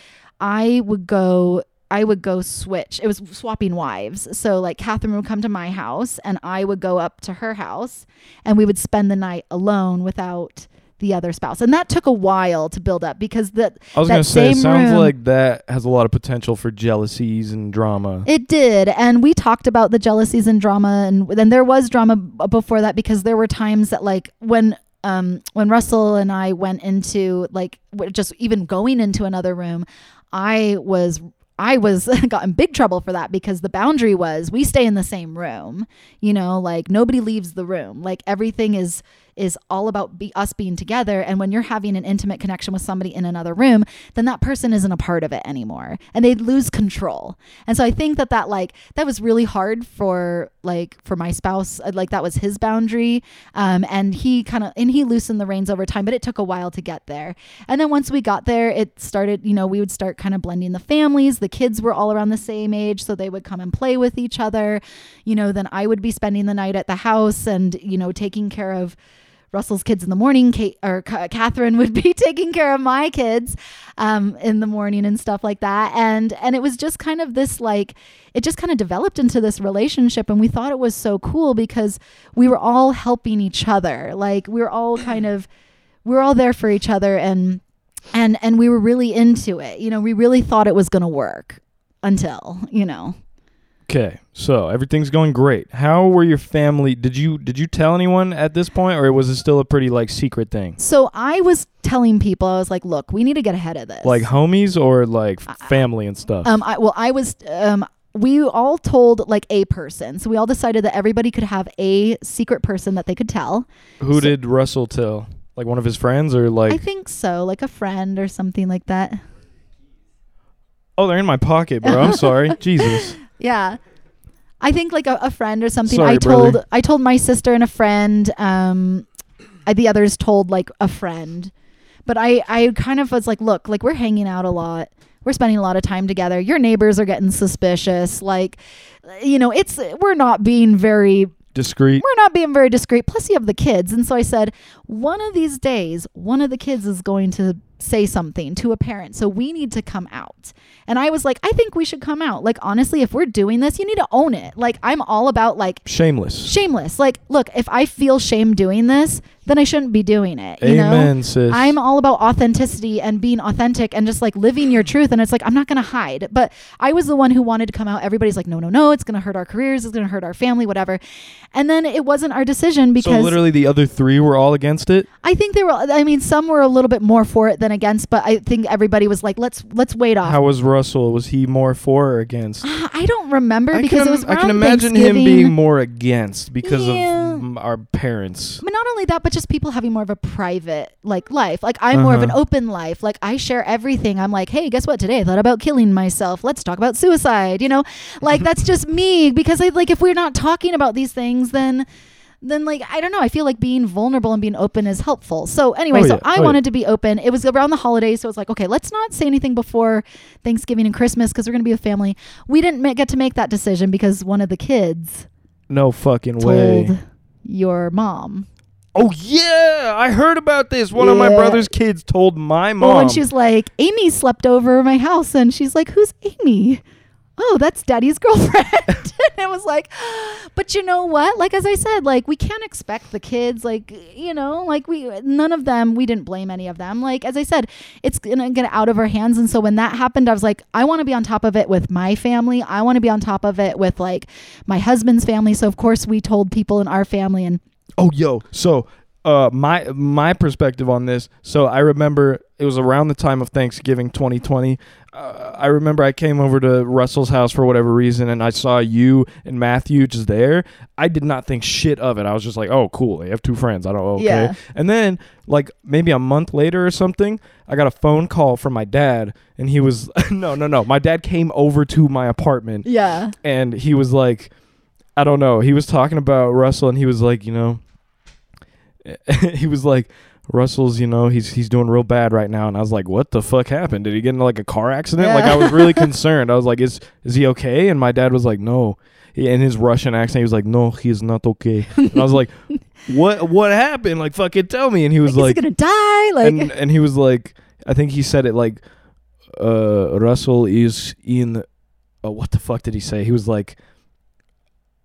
I would go I would go switch. It was swapping wives. So like Catherine would come to my house and I would go up to her house and we would spend the night alone without the other spouse. And that took a while to build up because the I was That gonna say, it sounds room- like that has a lot of potential for jealousies and drama. It did, and we talked about the jealousies and drama, and then there was drama before that because there were times that like when um when Russell and I went into like just even going into another room, I was I was got in big trouble for that because the boundary was we stay in the same room, you know, like nobody leaves the room, like everything is is all about be, us being together. And when you're having an intimate connection with somebody in another room, then that person isn't a part of it anymore, and they lose control. And so I think that that like that was really hard for like for my spouse. uh, Like that was his boundary, um, and he kind of and he loosened the reins over time, but it took a while to get there. And then once we got there, it started. You know, we would start kind of blending the families. The kids were all around the same age, so they would come and play with each other. You know, then I would be spending the night at the house, and you know, taking care of. Russell's kids in the morning. Kate or Ca- Catherine would be taking care of my kids um, in the morning and stuff like that. And and it was just kind of this like it just kind of developed into this relationship, and we thought it was so cool because we were all helping each other. Like we were all kind of we were all there for each other, and and and we were really into it. You know, we really thought it was going to work until you know. Okay, so everything's going great. How were your family? Did you did you tell anyone at this point, or was it still a pretty like secret thing? So I was telling people, I was like, look, we need to get ahead of this. Like homies or like family and stuff? Um, I, well, I was. Um, we all told like a person, so we all decided that everybody could have a secret person that they could tell. Who so- did Russell tell? Like one of his friends, or like? I think so, like a friend or something like that. oh, they're in my pocket, bro. I'm sorry. Jesus. Yeah. I think like a, a friend or something. Sorry, I told brother. I told my sister and a friend. Um, I, the others told like a friend, but I I kind of was like, look, like we're hanging out a lot. We're spending a lot of time together. Your neighbors are getting suspicious. Like, you know, it's we're not being very discreet. we're not being very discreet. Plus, you have the kids. And so I said, one of these days, one of the kids is going to say something to a parent. So we need to come out. And I was like, I think we should come out. Like, honestly, if we're doing this, you need to own it. Like, I'm all about like Shameless. shameless. Like, look, if I feel shame doing this, then I shouldn't be doing it. You Amen, know? sis. I'm all about authenticity and being authentic and just like living your truth. And it's like, I'm not going to hide. But I was the one who wanted to come out. Everybody's like, no, no, no, it's going to hurt our careers. It's going to hurt our family, whatever. And then it wasn't our decision so because literally the other three were all against it. I think they were, I mean, some were a little bit more for it than against, but I think everybody was like, let's, let's wait off. How was Russell? Was he more for or against? Ah, I don't remember I because it was I can imagine him being more against because Yeah. of our parents. But not only that, but just people having more of a private like life. Like I'm more of an Uh-huh. open life. Like I share everything. I'm like, hey, guess what? Today I thought about killing myself. Let's talk about suicide. You know, like that's just me because I like if we're not talking about these things, then then like I don't know. I feel like being vulnerable and being open is helpful. So anyway, Oh, so. I Oh, yeah. wanted to be open. It was around the holidays, so it's like okay, let's not say anything before Thanksgiving and Christmas because we're gonna be a family. We didn't ma- get to make that decision because one of the kids No fucking way. your mom. Oh yeah, I heard about this. One of my brother's kids told my mom. Well, when she's like, Amy slept over my house, and she's like, Who's Amy? Oh, that's daddy's girlfriend. and it was like, but you know what? Like, as I said, like, we can't expect the kids, like, you know, like, we, none of them, we didn't blame any of them. Like, as I said, it's to get out of our hands. And so when that happened, I was like, I want to be on top of it with my family. I want to be on top of it with, like, my husband's family. So, of course, we told people in our family, and Oh, yo. So, uh, my my perspective on this. So I remember it was around the time of Thanksgiving 2020. Uh, I remember I came over to Russell's house for whatever reason, and I saw you and Matthew just there. I did not think shit of it. I was just like, "Oh, cool. They have two friends. I don't okay." Yeah. And then, like maybe a month later or something, I got a phone call from my dad, and he was no, no, no. My dad came over to my apartment yeah. and he was like i don't know he was talking about russell and he was like you know he was like russell's you know he's he's doing real bad right now. And i was like what the fuck happened? Did he get into like a car accident? Like i was really concerned. I was like is is he okay? And my dad was like no. In his russian accent he was like no he's not okay. And i was like what what happened? Like fucking tell me. And he was Like, like is he gonna die? Like, and and he was like i think he said it like uh russell is in uh, what the fuck did he say? He was like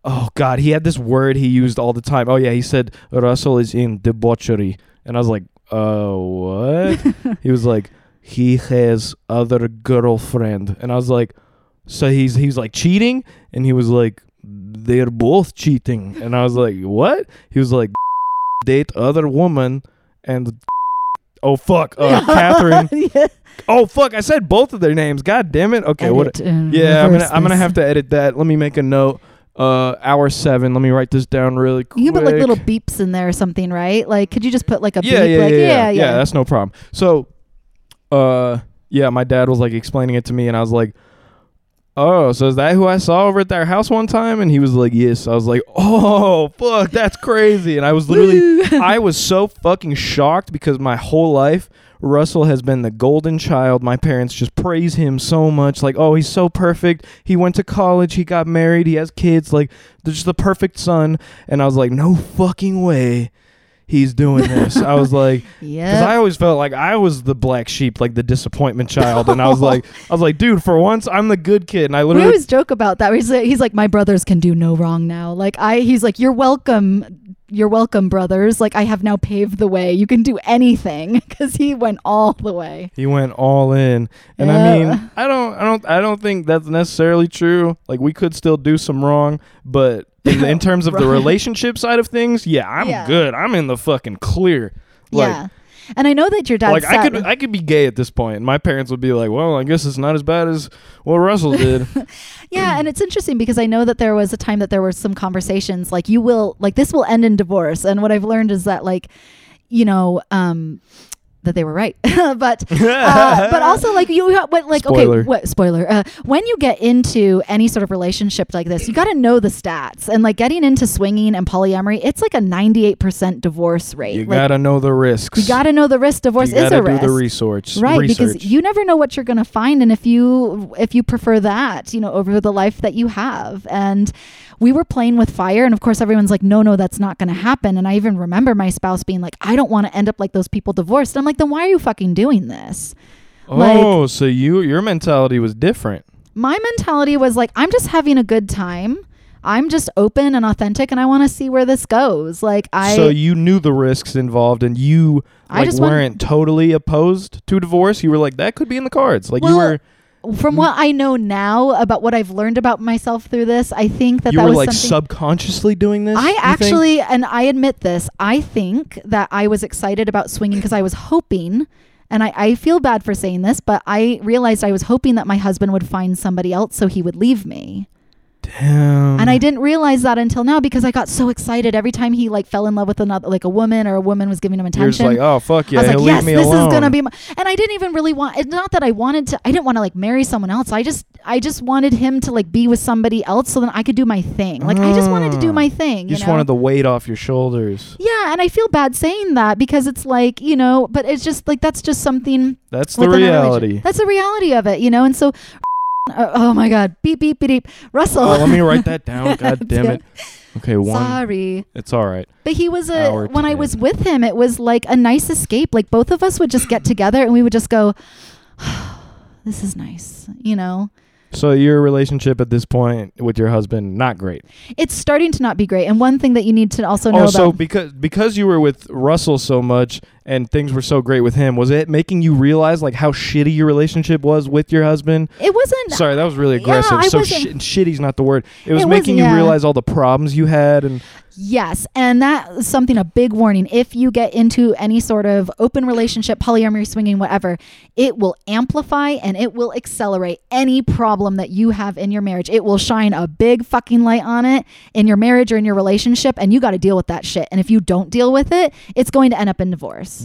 oh god he had this word he used all the time. Oh yeah he said russell is in debauchery and i was like uh what? He was like he has other girlfriend. And i was like so he's he's like cheating? And he was like they're both cheating. And i was like what? He was like date other woman and oh fuck. Uh, catherine. Yeah. oh fuck. I said both of their names. God damn it. Okay what Edit and yeah i'm gonna reverse i'm gonna have to edit that. Let me make a note uh hour seven let me write this down really quick You can put like little beeps in there or something, right? Like, could you just put like a yeah, beep? yeah, like, yeah, yeah, yeah, That's no problem. So, uh, yeah, my dad was like explaining it to me, and I was like, "Oh, so is that who I saw over at their house one time?" And he was like, "Yes." I was like, "Oh, fuck, that's crazy!" And I was literally, I was so fucking shocked because my whole life. Russell has been the golden child. My parents just praise him so much. Like, oh, he's so perfect. He went to college. He got married. He has kids. Like, they're just the perfect son. And I was like, no fucking way he's doing this. I was like, yeah, because I always felt like I was the black sheep, like the disappointment child, and I was like, I was like, dude, for once I'm the good kid, and I literally we always joke about that. He's like, he's like, my brothers can do no wrong now. Like I, he's like, you're welcome, you're welcome, brothers. Like I have now paved the way. You can do anything because he went all the way. he went all in, and I mean, I don't, I don't, I don't think that's necessarily true. Like we could still do some wrong, but in, in terms of the relationship side of things, yeah, I'm Yeah. good. I'm in the fucking clear. Like, yeah. And I know that your dad like I could, I could be gay at this point, and my parents would be like, "Well, I guess it's not as bad as what Russell did." Yeah, and it's interesting because I know that there was a time that there were some conversations like you will like this will end in divorce, and what I've learned is that like, you know, um, that they were right, but uh, but also like you what like Spoiler. okay what spoiler uh, when you get into any sort of relationship like this, you got to know the stats and like getting into swinging and polyamory, it's like a ninety eight percent divorce rate. you like, gotta know the risks. you got to know the risk. Divorce you is a risk do the research. right research. because you never know what you're going to find and if you if you prefer that you know over the life that you have and we were playing with fire. And of course, everyone's like, no, no, that's not going to happen. And I even remember my spouse being like, I don't want to end up like those people divorced. I'm like, then why are you fucking doing this? Oh, like- oh, so you your mentality was different. My mentality was like, I'm just having a good time. I'm just open and authentic and I want to see where this goes. Like, I. so you knew the risks involved, and you like weren't totally opposed to divorce. You were like, that could be in the cards. Like you were, from mm-hmm. what I know now about what I've learned about myself through this, I think that you that were was like something. subconsciously doing this. I you think? actually, and I admit this, I think that I was excited about swinging because I was hoping, and I, I feel bad for saying this, but I realized I was hoping that my husband would find somebody else so he would leave me. Damn. And I didn't realize that until now because I got so excited every time he like fell in love with another, like a woman or a woman was giving him You're just attention. like, oh fuck yeah, I was like, yes, me this alone. is gonna be. My, and I didn't even really want. It's not that I wanted to. I didn't want to like marry someone else. I just, I just wanted him to like be with somebody else so then I could do my thing. Like I just wanted to do Ah. my thing. You just know? wanted the weight off your shoulders. Yeah, and I feel bad saying that because it's like you know, but it's just like that's just something. That's the reality. That's the reality of it, you know. And so, Uh, oh my God, beep beep beep beep, Russell. Oh, let me write that down. God damn it. Okay, one. Sorry. It's all right. But he was a Hour when I was with him, it was like a nice escape. Like both of us would just get together and we would just go, "This is nice," you know. So your relationship at this point with your husband not great. It's starting to not be great. And one thing that you need to also know oh, so about because because you were with Russell so much and things were so great with him, was it making you realize like how shitty your relationship was with your husband? it wasn't. Sorry, that was really Yeah, aggressive. I so wasn't- shitty's not the word. It was It making you yeah. realize all the problems you had and Yes, and that is something a big warning. If you get into any sort of open relationship, polyamory, swinging, whatever, it will amplify and it will accelerate any problem that you have in your marriage. It will shine a big fucking light on it in your marriage or in your relationship, and you got to deal with that shit. And if you don't deal with it, it's going to end up in divorce.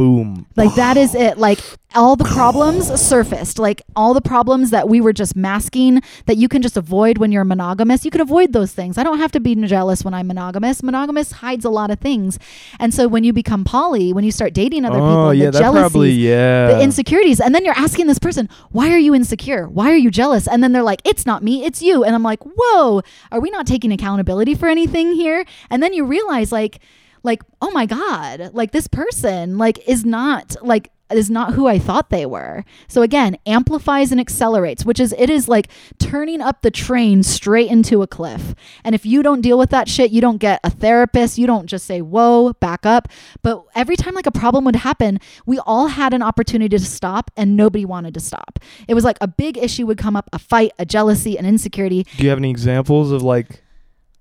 Boom. Like that is it. Like all the problems surfaced. Like all the problems that we were just masking that you can just avoid when you're monogamous. You can avoid those things. I don't have to be jealous when I'm monogamous. Monogamous hides a lot of things. And so when you become poly, when you start dating other oh, people, Oh yeah, the jealousies, probably yeah. the insecurities, and then you're asking this person, "Why are you insecure? Why are you jealous?" And then they're like, "It's not me, it's you." And I'm like, "Whoa, are we not taking accountability for anything here?" And then you realize, like, like, oh my god, like this person, like, is not like is not who I thought they were. So again, amplifies and accelerates, which is it is like turning up the train straight into a cliff. And if you don't deal with that shit, you don't get a therapist, you don't just say, "Whoa, back up." But every time like a problem would happen, we all had an opportunity to stop and nobody wanted to stop. It was like a big issue would come up, a fight, a jealousy, an insecurity. Do you have any examples of like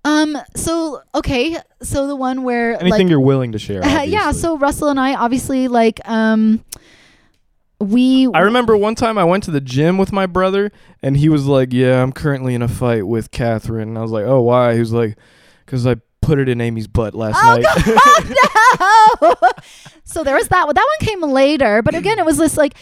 Um so okay, so the one where anything like you're willing to share? uh, yeah, so Russell and I obviously like um we I remember one time I went to the gym with my brother, and he was like, "Yeah, I'm currently in a fight with Catherine." And I was like, "Oh, why?" He was like, "Cause I put it in Amy's butt last Oh, night." no! so there was that one. That one came later, but again, it was this like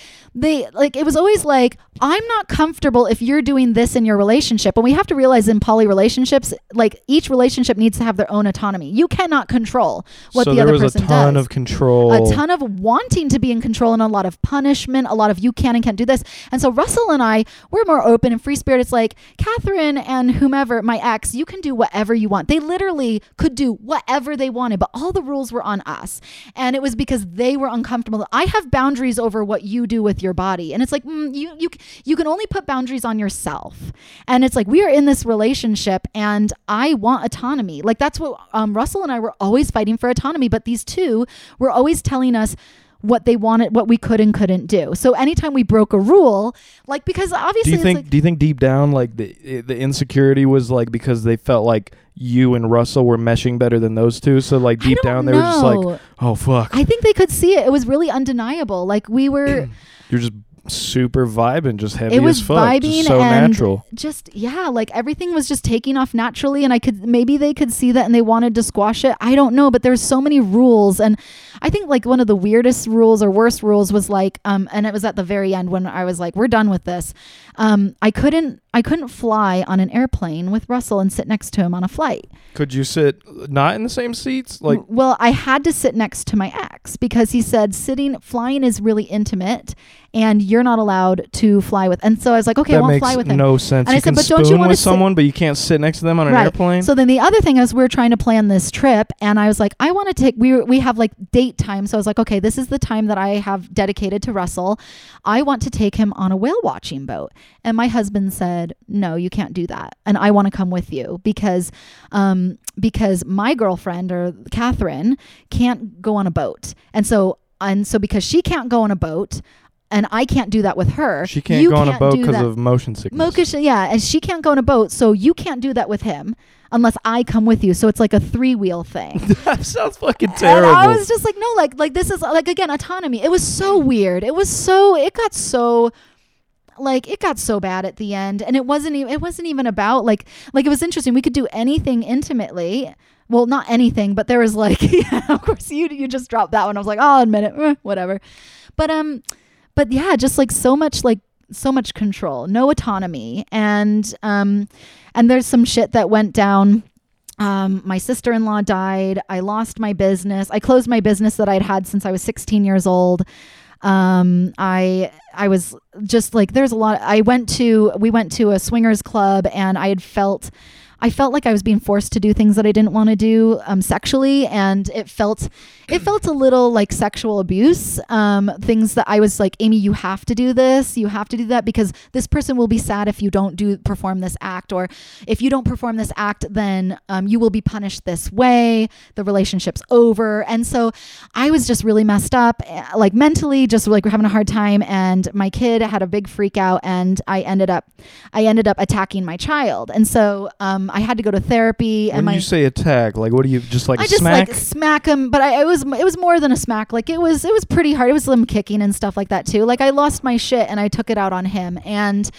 they like it was always like I'm not comfortable if you're doing this in your relationship. And we have to realize in poly relationships, like each relationship needs to have their own autonomy. You cannot control what so the there other was a ton does. of control. a ton of wanting to be in control and a lot of punishment, a lot of you can and can't do this. And so Russell and I, we're more open and free spirit. It's like Catherine and whomever, my ex, you can do whatever you want. They literally could do whatever they wanted, but all the rules were on us. And it was because they were uncomfortable. I have boundaries over what you do with your body. And it's like, mm, you, you, you can only put boundaries on yourself. And it's like, we are in this relationship and I want autonomy. Like that's what um, Russell and I were always fighting for autonomy. But these two were always telling us, what they wanted, what we could and couldn't do. So anytime we broke a rule, like because do obviously you think? like, do you think deep down, like the eh, the insecurity was like because they felt like you and Russell were meshing better than those two? So like deep down, they were just like, "Oh fuck, I think they could see it. It was really undeniable. Like we were you're just super vibing, just heavy it was as fuck, vibing just so and natural." just yeah, like everything was just taking off naturally and I could maybe they could see that and they wanted to squash it. I don't know, but there's so many rules and I think like one of the weirdest rules or worst rules was like um and it was at the very end when I was like we're done with this. Um I couldn't I couldn't fly on an airplane with Russell and sit next to him on a flight. Could you sit not in the same seats? Like, well, I had to sit next to my ex because he said sitting flying is really intimate and you're not allowed to fly with. And so I was like, okay, I won't fly with him. no sense. And I you said, can "But don't you spoon wanna with sit- someone, but you can't sit next to them on an Right. airplane. So then the other thing is we're trying to plan this trip and I was like, I want to take we were, we have like date time. So I was like, okay, this is the time that I have dedicated to Russell. I want to take him on a whale watching boat. And my husband said, No, you can't do that. And I want to come with you because um because my girlfriend or Catherine can't go on a boat. And so and so because she can't go on a boat and I can't do that with her. she can't you go on a boat because of motion sickness. Mokish, yeah, and she can't go on a boat, so you can't do that with him unless I come with you. So it's like a three wheel thing. that sounds fucking terrible. And I was just like, no, like like this is like again autonomy. It was so weird. It was so it got so like it got so bad at the end and it wasn't even it wasn't even about like like it was interesting we could do anything intimately well not anything but there was like yeah, of course you you just dropped that one i was like i'll admit it eh, whatever but um but yeah just like so much like so much control no autonomy. And um and there's some shit that went down. Um, my sister-in-law died. I lost my business. I closed my business that i'd had since i was 16 years old. Um i i was just like there's a lot i went to we went to a swingers club and i had felt I felt like I was being forced to do things that I didn't want to do um, sexually, and it felt it felt a little like sexual abuse. Um, things that I was like, Amy, you have to do this, you have to do that because this person will be sad if you don't do perform this act, or if you don't perform this act, then um, you will be punished this way. The relationship's over, and so I was just really messed up, eh, like mentally, just like we're having a hard time. And my kid had a big freak out, and I ended up, I ended up attacking my child, and so um, I had to go to therapy. when and my you say attack, like what do you just like I just smack? like smack him, but I it was it was more than a smack. Like it was it was pretty hard. It was limb kicking and stuff like that too. Like I lost my shit and I took it out on him and.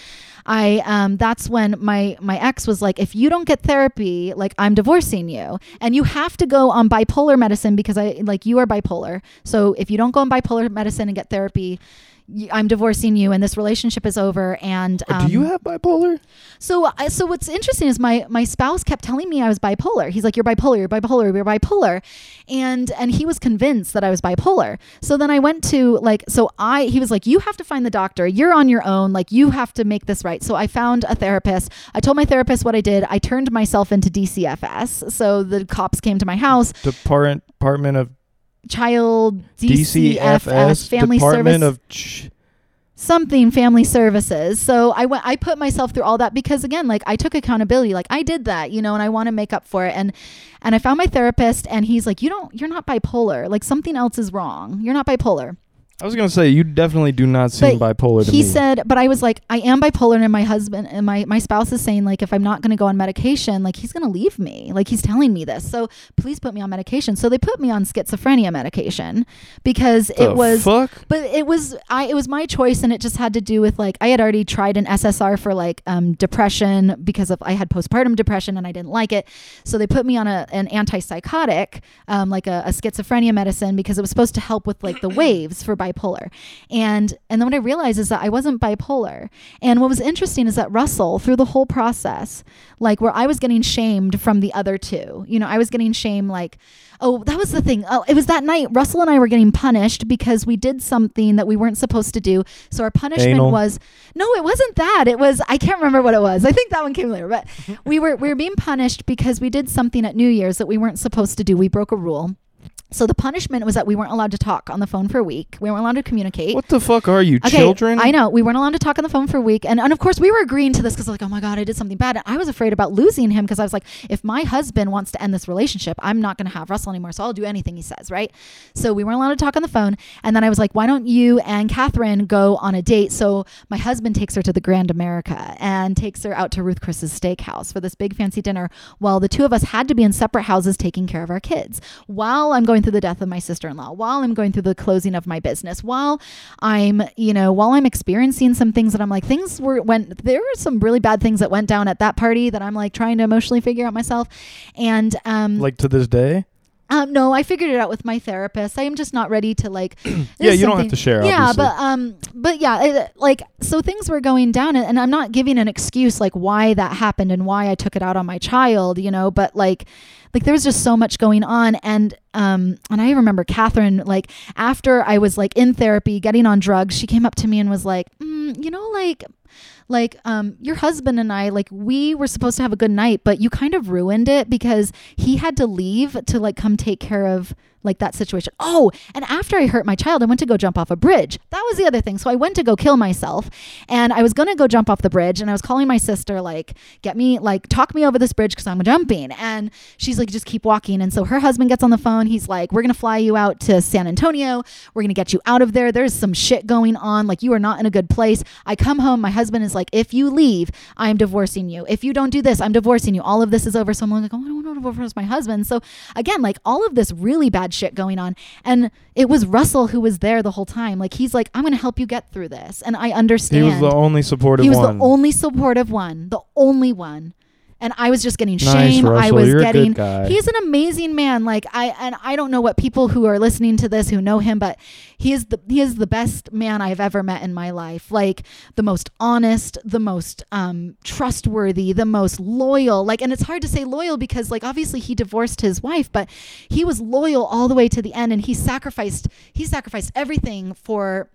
I um that's when my my ex was like if you don't get therapy like I'm divorcing you and you have to go on bipolar medicine because I like you are bipolar so if you don't go on bipolar medicine and get therapy I'm divorcing you and this relationship is over and um, do you have bipolar? so, I so what's interesting is my my spouse kept telling me I was bipolar. He's like, "You're bipolar. You're bipolar. You're bipolar," and and he was convinced that I was bipolar. So then I went to like, so I he was like, "You have to find the doctor. You're on your own. Like, you have to make this right." So I found a therapist. I told my therapist what I did. I turned myself into DCFS. So the cops came to my house. Department Department of Child DCFS, DCFS Family Department Service of Ch- something family services. So i went i put myself through all that because again like i took accountability. Like i did that you know and i want to make up for it. And and i found my therapist and he's like you don't you're not bipolar. Like something else is wrong. You're not bipolar I was gonna say you definitely do not seem But bipolar to he me. said but i was like i am bipolar and my husband and my my spouse is saying like if i'm not going to go on medication like he's going to leave me like he's telling me this so please put me on medication so they put me on schizophrenia medication because The it was fuck. but it was I it was my choice and it just had to do with like I had already tried an SSR for like um, depression because of I had postpartum depression and I didn't like it. So they put me on a an antipsychotic, um, like a, a schizophrenia medicine because it was supposed to help with like the waves for bipolar. And and then what I realized is that I wasn't bipolar. And what was interesting is that Russell through the whole process, like where I was getting shamed from the other two, you know, I was getting shamed like Oh, that was the thing. Oh, it was that night. Russell and I were getting punished because we did something that we weren't supposed to do. So our punishment Anal. was no, it wasn't that. It was I can't remember what it was. I think that one came later. But we were we were being punished because we did something at New Year's that we weren't supposed to do. We broke a rule. So the punishment was that we weren't allowed to talk on the phone for a week. We weren't allowed to communicate. What the fuck are you, Okay, children? I know we weren't allowed to talk on the phone for a week, and, and of course we were agreeing to this because like, oh my god, I did something bad. And I was afraid about losing him because I was like, if my husband wants to end this relationship, I'm not going to have Russell anymore, so I'll do anything he says, right? So we weren't allowed to talk on the phone, and then I was like, why don't you and Catherine go on a date? So my husband takes her to the Grand America and takes her out to Ruth Chris's Steakhouse for this big fancy dinner, while the two of us had to be in separate houses taking care of our kids while I'm going through the death of my sister sister-in-law while i'm going through the closing of my business while i'm you know while i'm experiencing some things that i'm like things were went there were some really bad things that went down at that party that i'm like trying to emotionally figure out myself and um like to this day. Um, no, I figured it out with my therapist. I am just not ready to like. Yeah, you don't have to share, Yeah, obviously. but um, but yeah, it, like so things were going down, and, and I'm not giving an excuse like why that happened and why I took it out on my child, you know. But like, like there was just so much going on, and um, and I remember Catherine like after I was like in therapy, getting on drugs, she came up to me and was like, mm, you know, like like um your husband and I like we were supposed to have a good night but you kind of ruined it because he had to leave to like come take care of like that situation. Oh, and after I hurt my child, I went to go jump off a bridge. That was the other thing. So I went to go kill myself and I was going to go jump off the bridge and I was calling my sister like get me like talk me over this bridge cuz I'm jumping and she's like just keep walking and so her husband gets on the phone. He's like we're going to fly you out to San Antonio. We're going to get you out of there. There's some shit going on like you are not in a good place. I come home, my husband is like if you leave, I'm divorcing you. If you don't do this, I'm divorcing you. All of this is over. So I'm like, oh, I don't want to divorce my husband. So again, like all of this really bad shit going on. And it was Russell who was there the whole time. Like he's like, I'm going to help you get through this. And I understand. He was the only supportive He was one. the only supportive one, the only one. And I was just getting Nice, shame. I was You're a good getting. He's an amazing man. Like I and I don't know what people who are listening to this who know him, but he is the he is the best man I've ever met in my life. Like the most honest, the most um, trustworthy, the most loyal. Like, and it's hard to say loyal because like obviously he divorced his wife, but he was loyal all the way to the end, and he sacrificed he sacrificed everything for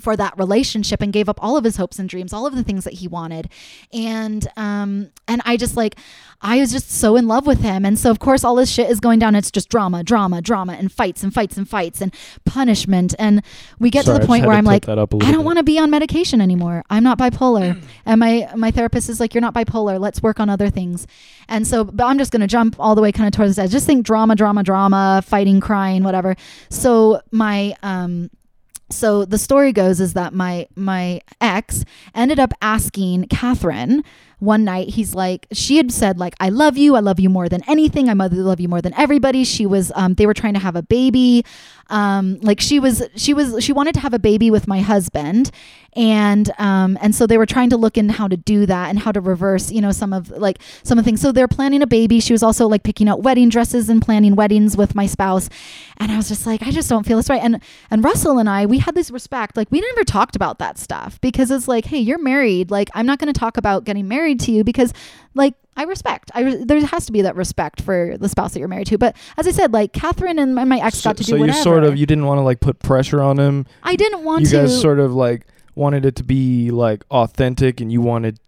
for that relationship and gave up all of his hopes and dreams, all of the things that he wanted. And um and I just like I was just so in love with him. And so of course all this shit is going down. It's just drama, drama, drama and fights and fights and fights and punishment. And we get Sorry, to the point where I'm like that up a I little don't want to be on medication anymore. I'm not bipolar. and my my therapist is like, You're not bipolar. Let's work on other things. And so but I'm just gonna jump all the way kind of towards that. Just think drama, drama, drama, fighting, crying, whatever. So my um so the story goes is that my my ex ended up asking Catherine one night he's like she had said like i love you. I love you more than anything. I love you more than everybody. She was um, they were trying to have a baby um, like she was she was she wanted to have a baby with my husband and um, and so they were trying to look in how to do that and how to reverse you know some of like some of the things. So they're planning a baby. She was also like picking out wedding dresses and planning weddings with my spouse. And i was just like i just don't feel this right. And and russell and i we had this respect. Like we never talked about that stuff because it's like hey you're married. Like i'm not going to talk about getting married to you because like I respect. I re- there has to be that respect for the spouse that you're married to. But as I said, like Catherine and my, my ex so got to so do whatever. you sort of you didn't want to like put pressure on him. I didn't want you to. guys sort of like wanted it to be like authentic, and you wanted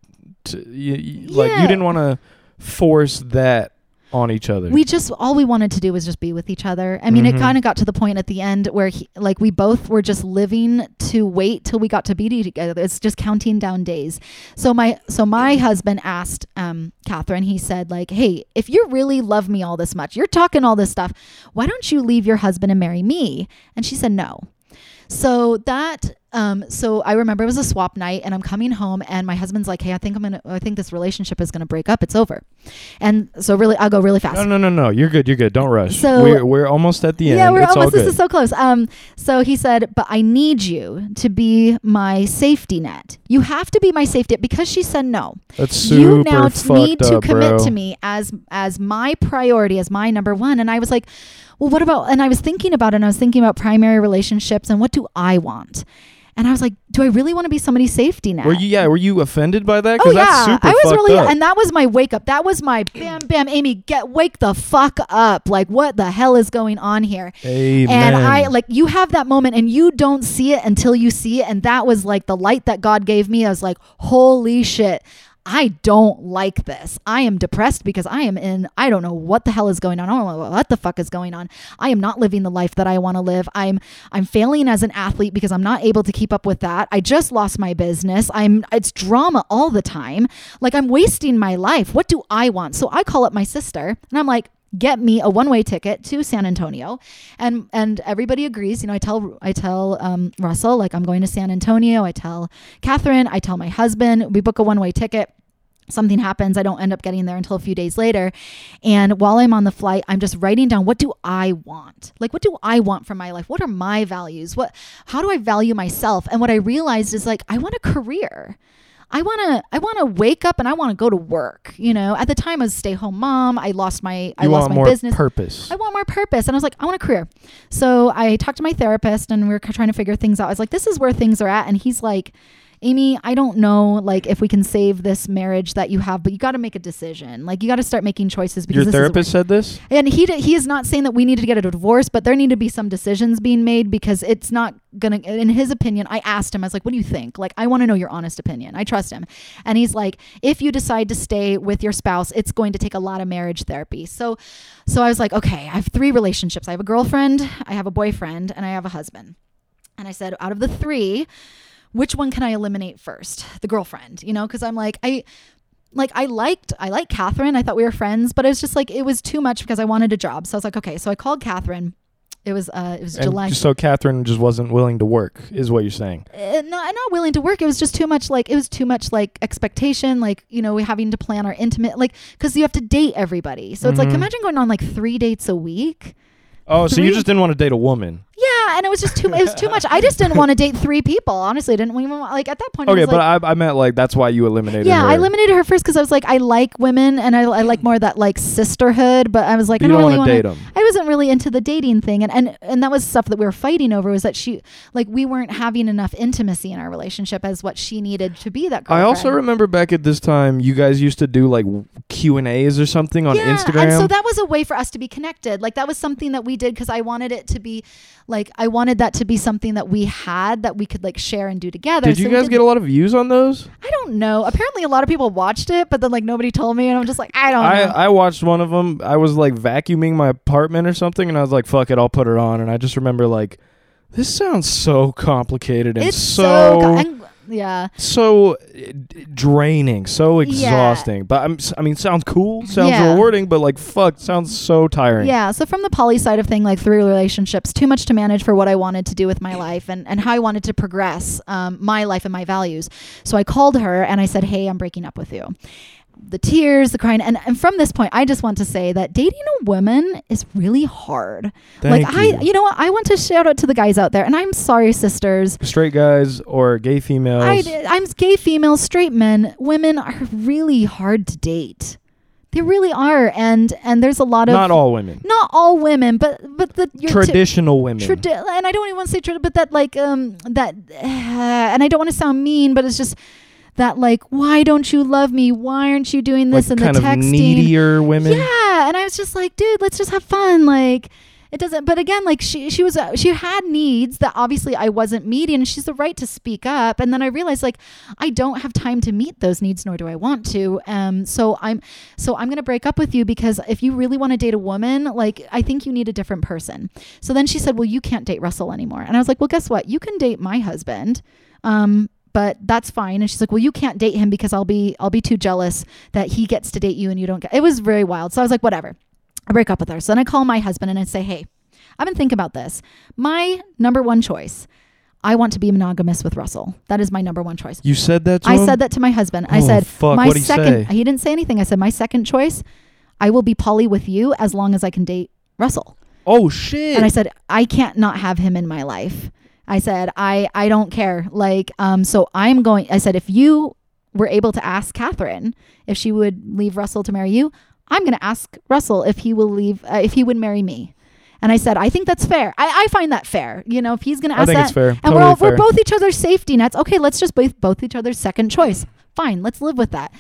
to you, you- like you didn't want to force that on each other. we just all we wanted to do was just be with each other. I mean, it Mhm. kind of got to the point at the end where he, like we both were just living to wait till we got to be together. It's just counting down days. So my so my husband asked um, Catherine. He said like, "Hey, if you really love me all this much, you're talking all this stuff. Why don't you leave your husband and marry me?" And she said no. So that um so I remember it was a swap night and I'm coming home and my husband's like, "Hey, I think I'm to I think this relationship is going to break up. It's over." And so really I'll go really fast. no, no, no, no. You're good. You're good. Don't rush. So- we're we're almost at the end. Yeah, we're it's all almost. This is so close. Um, so he said, "But I need you to be my safety net. You have to be my safety net because she said no. That's super you now need to up, commit bro. to me as as my priority, as my number one." And I was like, "Well, what about?" And I was thinking about it. and I was thinking about primary relationships and what do I want. And I was like, "Do I really want to be somebody's safety net?" Were you yeah? Were you offended by that? Oh yeah, that's super I was really, up. and that was my wake up. That was my bam, bam, Amy, get wake the fuck up! Like, what the hell is going on here? Amen. And I like you have that moment and you don't see it until you see it. And that was like the light that God gave me. I was like, holy shit. I don't like this. I am depressed because I am in, I don't know what the hell is going on. I don't know what the fuck is going on. I am not living the life that I want to live. I'm, I'm failing as an athlete because I'm not able to keep up with that. I just lost my business. I'm, it's drama all the time. Like I'm wasting my life. What do I want? So I call up my sister and I'm like, get me a one-way ticket to San Antonio. And and everybody agrees you know I tell I tell um, Russell like I'm going to San Antonio. I tell Catherine I tell my husband we book a one-way ticket. Something happens I don't end up getting there until a few days later. And while I'm on the flight I'm just writing down what do I want? Like what do I want from my life? What are my values? What how do I value myself? And what I realized is like I want a career I want to I want to wake up and I want to go to work. You know, at the time I was a stay home mom. I lost my I You lost my more business. purpose. I want more purpose. And I was like, I want a career. So I talked to my therapist and we were trying to figure things out. I was like, this is where things are at. And he's like, Amy, I don't know like if we can save this marriage that you have, but you got to make a decision. Like you got to start making choices because Your therapist said this? and he did, he is not saying that we need to get a divorce, but there need to be some decisions being made because it's not gonna in his opinion, I asked him, I was like, What do you think? Like I want to know your honest opinion. I trust him. And he's like, if you decide to stay with your spouse, it's going to take a lot of marriage therapy. So so I was like, okay, I have three relationships. I have a girlfriend, I have a boyfriend, and I have a husband. And I said, out of the three, which one can I eliminate first? The girlfriend, you know, because I'm like, I like I liked I like Catherine. I thought we were friends, but it was just like it was too much because I wanted a job. So I was like, okay. So I called Catherine. It was uh it was And July. so Catherine just wasn't willing to work, is what you're saying. Uh, not not willing to work. It was just too much. Like it was too much like expectation. Like you know, we having to plan our intimate like because you have to date everybody. So it's like Mhm. imagine going on like three dates a week. Oh, so you just didn't want to date a woman. Yeah, and it was just too. It was too much. I just didn't want to date three people. Honestly, I didn't even want- like at that point. Okay, was but like, I, I meant like that's why you eliminated yeah, her. I eliminated her first because I was like, I like women and I, I like more that like sisterhood. But I was like, But I don't, don't really want to date them. I wasn't really into the dating thing, and and and that was stuff that we were fighting over. Was that she like we weren't having enough intimacy in our relationship as what she needed to be that. I also remember back at this time, you guys used to do like Q and A's or something on yeah, Instagram. and so that was a way for us to be connected. Like that was something that we did because I wanted it to be like I wanted that to be something that we had that we could like share and do together. did you So we guys get a lot of views on those? I don't know. Apparently, a lot of people watched it, but then like nobody told me, and I'm just like, I don't I, know. I watched one of them. I was like vacuuming my apartment or something, and I was like, "Fuck it, I'll put it on." And I just remember like, this sounds so complicated and it's so so, co- and- yeah. so d- draining, so exhausting. But I'm, s- I mean, sounds cool, sounds Yeah. rewarding, but like, fuck, sounds so tiring. Yeah. So from the poly side of thing, like three relationships, too much to manage for what I wanted to do with my life and, and how I wanted to progress um, my life and my values. So I called her and I said, Hey, I'm breaking up with you. The tears, the crying, and, and from this point, I just want to say that dating a woman is really hard. Thank like you. I, you know what? I want to shout out to the guys out there, and I'm sorry, sisters. Straight guys or gay females. I, I'm gay females, straight men. Women are really hard to date. They really are, and and there's a lot of not all women. not all women, but but the Traditional women. tradi- and I don't even want to say traditional, but that like um that and I don't want to sound mean, but it's just that like why don't you love me? Why aren't you doing this like and kind the of texting? needier women. Yeah, and I was just like, dude, let's just have fun. Like, it doesn't. But again, like she she was uh, she had needs that obviously I wasn't meeting, and she's the right to speak up. And then I realized like I don't have time to meet those needs, nor do I want to. Um, so I'm so I'm gonna break up with you because if you really want to date a woman, like I think you need a different person. So then she said, well, you can't date Russell anymore. And I was like, well, guess what? You can date my husband. Um, but that's fine. And she's like, well, you can't date him because I'll be I'll be too jealous that he gets to date you and you don't get. It was very wild. So I was like, whatever. I break up with her. So then I call my husband and I say, hey, I've been thinking about this. My number one choice. I want to be monogamous with Russell. That is my number one choice. You said that to I him? said that to my husband. I Oh, said, fuck, my what'd he second, say? he didn't say anything. I said, my second choice, I will be poly with you as long as I can date Russell. Oh shit. And I said, I can't not have him in my life. I said, I, I don't care. Like, um, so I'm going, I said, if you were able to ask Catherine if she would leave Russell to marry you, I'm going to ask Russell if he will leave, uh, if he would marry me. And I said, I think that's fair. I, I find that fair. You know, if he's going to I ask think that, it's fair. and Totally we're all, fair. we're both each other's safety nets. Okay, let's just both both each other's second choice. Fine, let's live with that.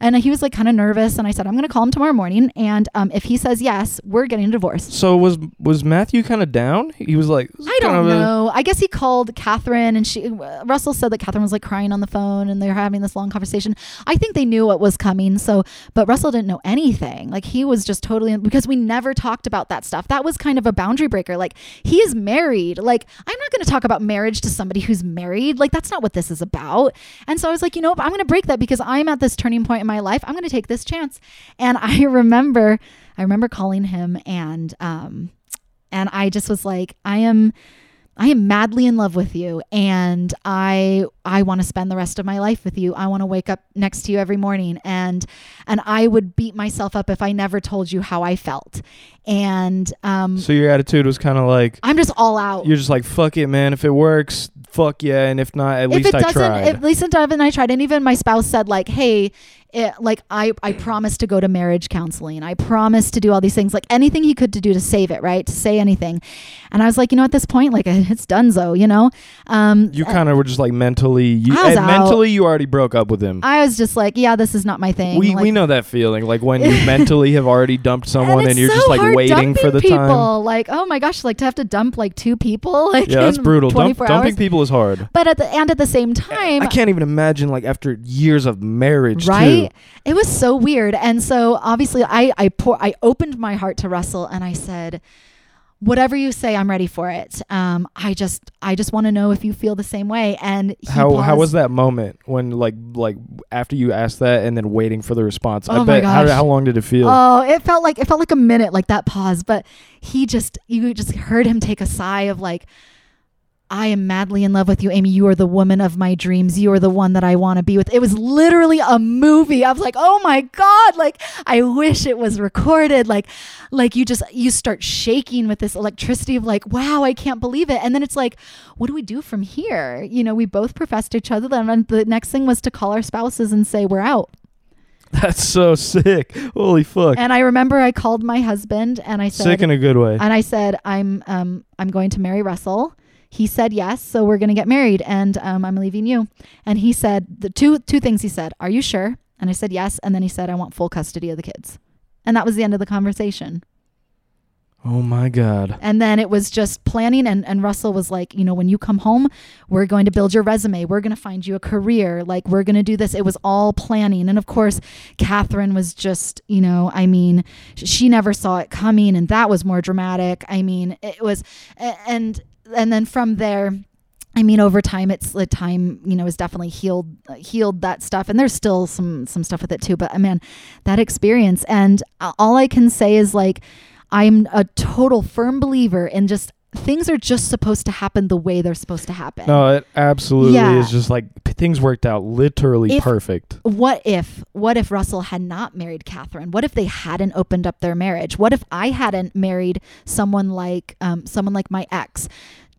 And he was like kind of nervous, and I said, I'm going to call him tomorrow morning, and um, if he says yes, we're getting divorced. So was was Matthew kind of down? He was like, I don't know. I guess he called Catherine, and she uh, Russell said that Catherine was like crying on the phone, and they were having this long conversation. I think they knew what was coming. So, but Russell didn't know anything. Like he was just totally because we never talked about that stuff. That was kind of a boundary breaker. Like he is married. Like I'm not going to talk about marriage to somebody who's married. Like that's not what this is about. And so I was like, you know. I'm going to break that because I'm at this turning point in my life. I'm going to take this chance. And I remember, I remember calling him and um, and I just was like, I am. I am madly in love with you and I I want to spend the rest of my life with you. I want to wake up next to you every morning and and I would beat myself up if I never told you how I felt. And um So your attitude was kind of like I'm just all out. you're just like fuck it, man. If it works, fuck yeah, and if not, at if least it I doesn't, tried. at least and I tried. And even my spouse said, like, hey, it, like I, I promised to go to marriage counseling. I promised to do all these things, like anything he could to do to save it, right? To say anything. And I was like, you know, at this point, like it's donezo, you know? Um, you uh, kind of were just like mentally, you, and out. mentally, you already broke up with him. I was just like, yeah, this is not my thing. we like, we know that feeling, like when you mentally have already dumped someone and, and, you're so just like waiting for the dumping time. people. Like, oh my gosh, like to have to dump like two people, like Yeah, that's brutal. Dump, 24 dumping people is hard. But at the and at the same time, I can't even imagine like after years of marriage, right? Too. It was so weird, and so obviously, I I pour I opened my heart to Russell, and I said. Whatever you say, I'm ready for it. Um, I just, I just want to know if you feel the same way. And he How how was that moment when like like after you asked that and then waiting for the response? I Oh my bet how how long did it feel? Oh, it felt like it felt like a minute, like that pause. But he just, you just heard him take a sigh of like, I am madly in love with you, Amy. You are the woman of my dreams. You are the one that I want to be with. It was literally a movie. I was like, oh my God. Like, I wish it was recorded. Like, like you just, you start shaking with this electricity of like, wow, I can't believe it. And then it's like, what do we do from here? You know, we both professed each other. Then the next thing was to call our spouses and say, we're out. That's so sick. Holy fuck. And I remember I called my husband and I said, sick in a good way. and I said, "I'm um I'm going to marry Russell." He said yes, so we're going to get married, and um, I'm leaving you. And he said the two two things. He said, "Are you sure?" And I said yes, and then he said, "I want full custody of the kids," and that was the end of the conversation. oh my god. And then it was just planning, and and Russell was like, you know, when you come home, we're going to build your resume. We're going to find you a career. Like we're going to do this. It was all planning, and of course, Catherine was just, you know, I mean, she never saw it coming, and that was more dramatic. I mean, it was, and and then from there. I mean, over time, it's the time you know has definitely healed healed that stuff, and there's still some some stuff with it too. But uh, man, that experience, and uh, all I can say is like, I'm a total firm believer in just things are just supposed to happen the way they're supposed to happen. No, it absolutely Yeah. is just like p- things worked out literally If- perfect. What if what if Russell had not married Catherine? What if they hadn't opened up their marriage? What if I hadn't married someone like um, someone like my ex?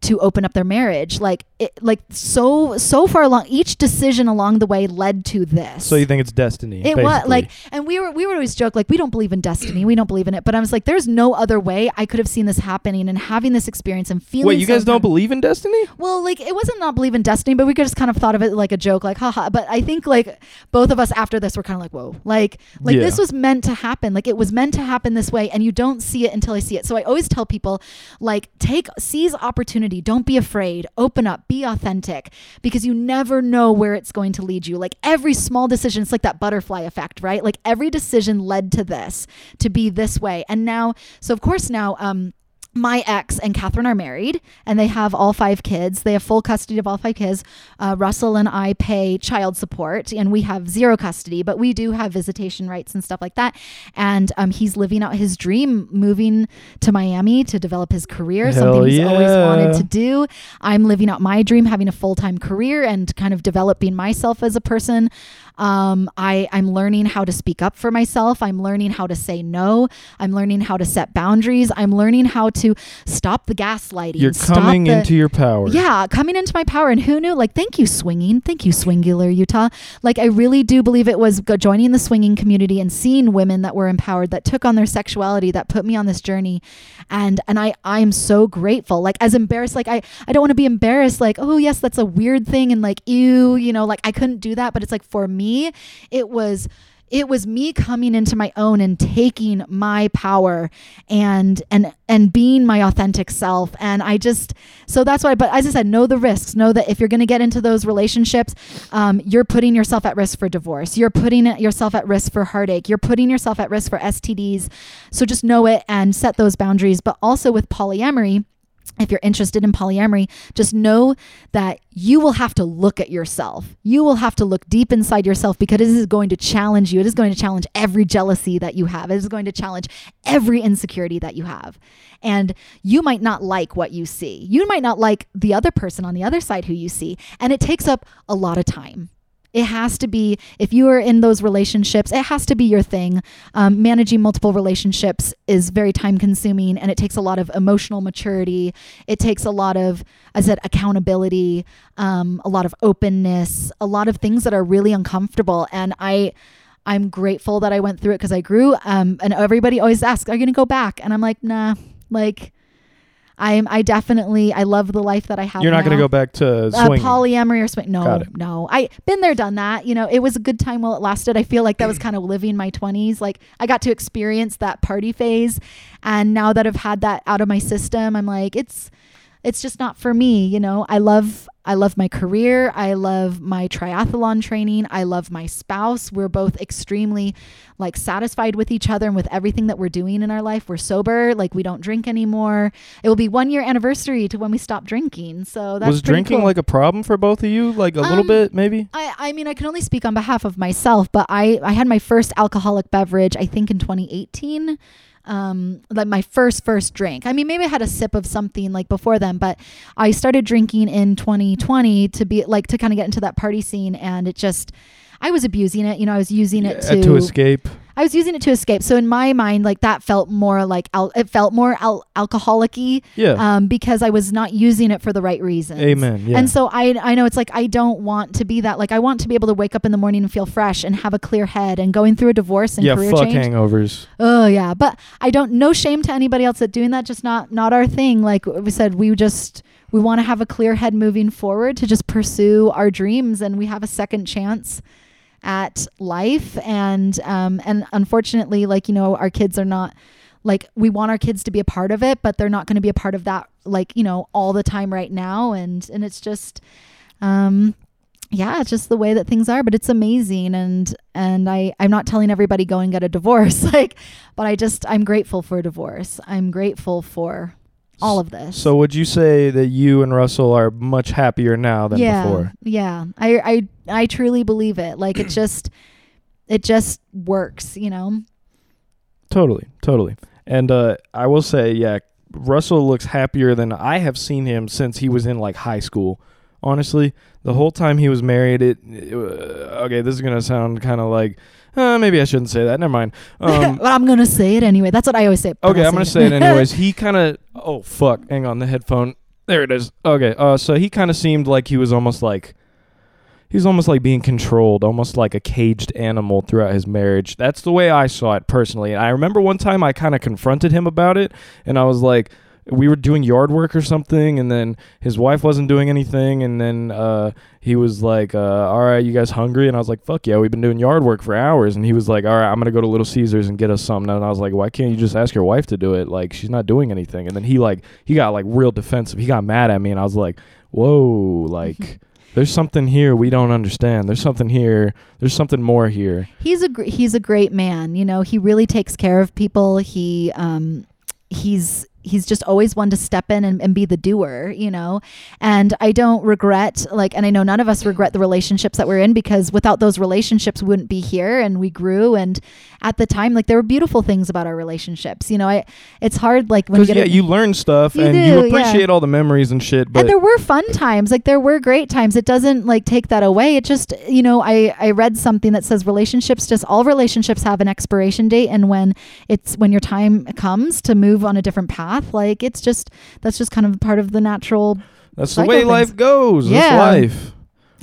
To open up their marriage like it like so so far along each decision along the way led to this So you think it's destiny? It was like, and we were we would always joke like we don't believe in destiny, we don't believe in it. But I was like, there's no other way I could have seen this happening and having this experience and feeling. Wait, you guys don't believe in destiny? Well, like it wasn't not believe in destiny, but we could just kind of thought of it like a joke, like haha. But I think like both of us after this were kind of like, whoa, like like Yeah. this was meant to happen. Like it was meant to happen this way, and you don't see it until I see it. So I always tell people, like, take seize opportunity. Don't be afraid. Open up. Be authentic because you never know where it's going to lead you. Like every small decision, it's like that butterfly effect, right? Like every decision led to this, to be this way. And now, so of course now, um, my ex and Catherine are married and they have all five kids. They have full custody of all five kids. Uh, Russell and I pay child support and we have zero custody, but we do have visitation rights and stuff like that. And um, he's living out his dream, moving to Miami to develop his career, Hell something he's always wanted to do. I'm living out my dream, having a full time career and kind of developing myself as a person. Um, I, I'm learning how to speak up for myself. I'm learning how to say no. I'm learning how to set boundaries. I'm learning how to stop the gaslighting. You're stop coming the- into your power. yeah, coming into my power. And who knew? Like, thank you, swinging. Thank you, Swingular Utah. Like, I really do believe it was joining the swinging community and seeing women that were empowered, that took on their sexuality, that put me on this journey. And and I I am so grateful. Like, as embarrassed, like I I don't want to be embarrassed. Like, oh yes, that's a weird thing, and like ew, you know, like I couldn't do that. But it's like for me, it was it was me coming into my own and taking my power and and and being my authentic self. And i just so that's why but as i said know the risks. Know that if you're going to get into those relationships um, you're putting yourself at risk for divorce. You're putting yourself at risk for heartache. You're putting yourself at risk for stds so just know it and set those boundaries. But also with polyamory if you're interested in polyamory, just know that you will have to look at yourself. You will have to look deep inside yourself because it is going to challenge you. It is going to challenge every jealousy that you have. It is going to challenge every insecurity that you have. And you might not like what you see. You might not like the other person on the other side who you see. And it takes up a lot of time. It has to be if you are in those relationships it has to be your thing. Um, managing multiple relationships is very time consuming and it takes a lot of emotional maturity. It takes a lot of i said accountability um, a lot of openness a lot of things that are really uncomfortable. And i i'm grateful that i went through it because i grew um, and everybody always asks are you going to go back? And i'm like nah like I'm I definitely I love the life that I have. You're not going to go back to uh, polyamory or swing. No, no. I been there, done that. You know, it was a good time while it lasted. I feel like that was kind of living my twenties. Like I got to experience that party phase, and now that I've had that out of my system, I'm like, it's it's just not for me. You know, I love I love my career. I love my triathlon training. I love my spouse. We're both extremely like satisfied with each other and with everything that we're doing in our life. We're sober, like we don't drink anymore. It will be one year anniversary to when we stopped drinking. So that's was drinking cool. like a problem for both of you? Like a little Um, bit, maybe? I, I mean, I can only speak on behalf of myself, but I, I had my first alcoholic beverage, I think in 2018. Um, like my first, first drink. I mean, maybe I had a sip of something like before then, but I started drinking in 2020 to be like to kind of get into that party scene. And it just, I was abusing it. You know, I was using it Yeah, to, to escape. I was using it to escape. So in my mind, like that felt more like, al- it felt more al- alcoholic-y Yeah. um, because I was not using it for the right reasons. Amen. Yeah. And so I I know it's like I don't want to be that. Like I want to be able to wake up in the morning and feel fresh and have a clear head and going through a divorce and yeah, career fuck change. hangovers. Oh yeah, but I don't. No shame to anybody else that doing that. Just not not our thing. Like we said, we just we want to have a clear head moving forward to just pursue our dreams, and we have a second chance at life. And um and unfortunately, like you know, our kids are not like we want our kids to be a part of it, but they're not going to be a part of that like you know all the time right now. And and it's just um yeah it's just the way that things are but it's amazing and and i i'm not telling everybody go and get a divorce like but i just i'm grateful for a divorce i'm grateful for all of this So would you say that you and Russell are much happier now than yeah before? yeah i i i truly believe it like it just it just works you know Totally, totally. And uh, I will say, yeah, Russell looks happier than I have seen him since he was in like high school. Honestly, the whole time he was married, it, it uh, okay. This is gonna sound kind of like uh, maybe I shouldn't say that. Never mind. Um, i'm gonna say it anyway that's what i always say okay, I'm gonna say it anyways. He kind of oh fuck, hang on the headphone. There it is. Okay, uh, so he kind of seemed like he was almost like he was almost like being controlled, almost like a caged animal throughout his marriage. That's the way I saw it personally. And I remember one time I kind of confronted him about it, and I was like, we were doing yard work or something, and then his wife wasn't doing anything, and then uh, he was like, uh, "All right, you guys hungry?" And I was like, "Fuck yeah, we've been doing yard work for hours." And he was like, "All right, I'm gonna go to Little Caesars and get us something." And I was like, "Why can't you just ask your wife to do it? Like she's not doing anything." And then he like he got like real defensive. He got mad at me, and I was like, "Whoa, like." There's something here we don't understand. There's something here. There's something more here. he's a gr- he's a great man. You know, he really takes care of people. He um he's he's just always one to step in and, and be the doer, you know. And I don't regret like and I know none of us regret the relationships that we're in because without those relationships we wouldn't be here and we grew and at the time like there were beautiful things about our relationships. You know, I it's hard like when you get yeah, a- you learn stuff You and do, you yeah. appreciate all the memories and shit. But and there were fun times like there were great times it doesn't like take that away it just you know i i read something that says relationships just all relationships have an expiration date and when it's when your time comes to move on a different path like it's just that's just kind of part of the natural that's the way things. life goes. Yeah. That's life.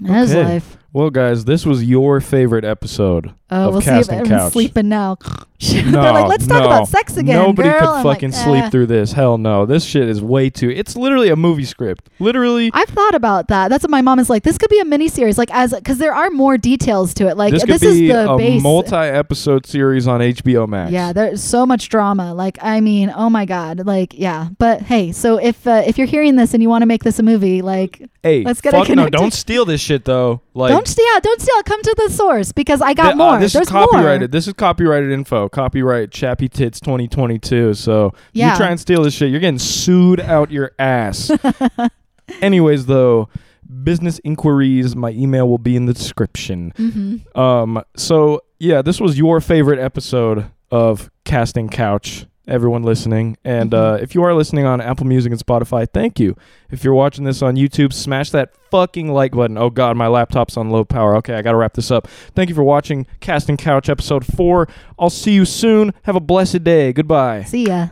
as Okay. life Well, guys, this was your favorite episode. Uh, Of we'll see if everyone's Couch. sleeping now No, they're like let's talk no. about sex again Nobody girl." could I'm fucking like, sleep "Eh." through this. Hell no. This shit is way too. It's literally a movie script. Literally. I've thought about that. That's what my mom is like. This could be a mini series, like as because there are more details to it. Like this this, could is the a base. multi-episode series on HBO Max. Yeah, there's so much drama. Like, I mean, oh my god. Like, yeah. But hey, so if uh, if you're hearing this and you want to make this a movie, like, Hey, Let's get it fuck no! connected. Don't steal this shit though. Like, don't steal, don't steal. Come to the source because I got Th- uh, more. This There's is copyrighted. more. This is copyrighted info. Copyright Chappytits 2022. So Yeah. you try and steal this shit, you're getting sued out your ass. Anyways, though, business inquiries. My email will be in the description. hmm Um. So yeah, this was your favorite episode of Casting Couch. Everyone listening. And Mhm. uh, if you are listening on Apple Music and Spotify, thank you. If you're watching this on YouTube, smash that fucking like button. Oh God, my laptop's on low power. Okay, I gotta wrap this up. Thank you for watching Casting Couch episode four. I'll see you soon. Have a blessed day. Goodbye. See ya.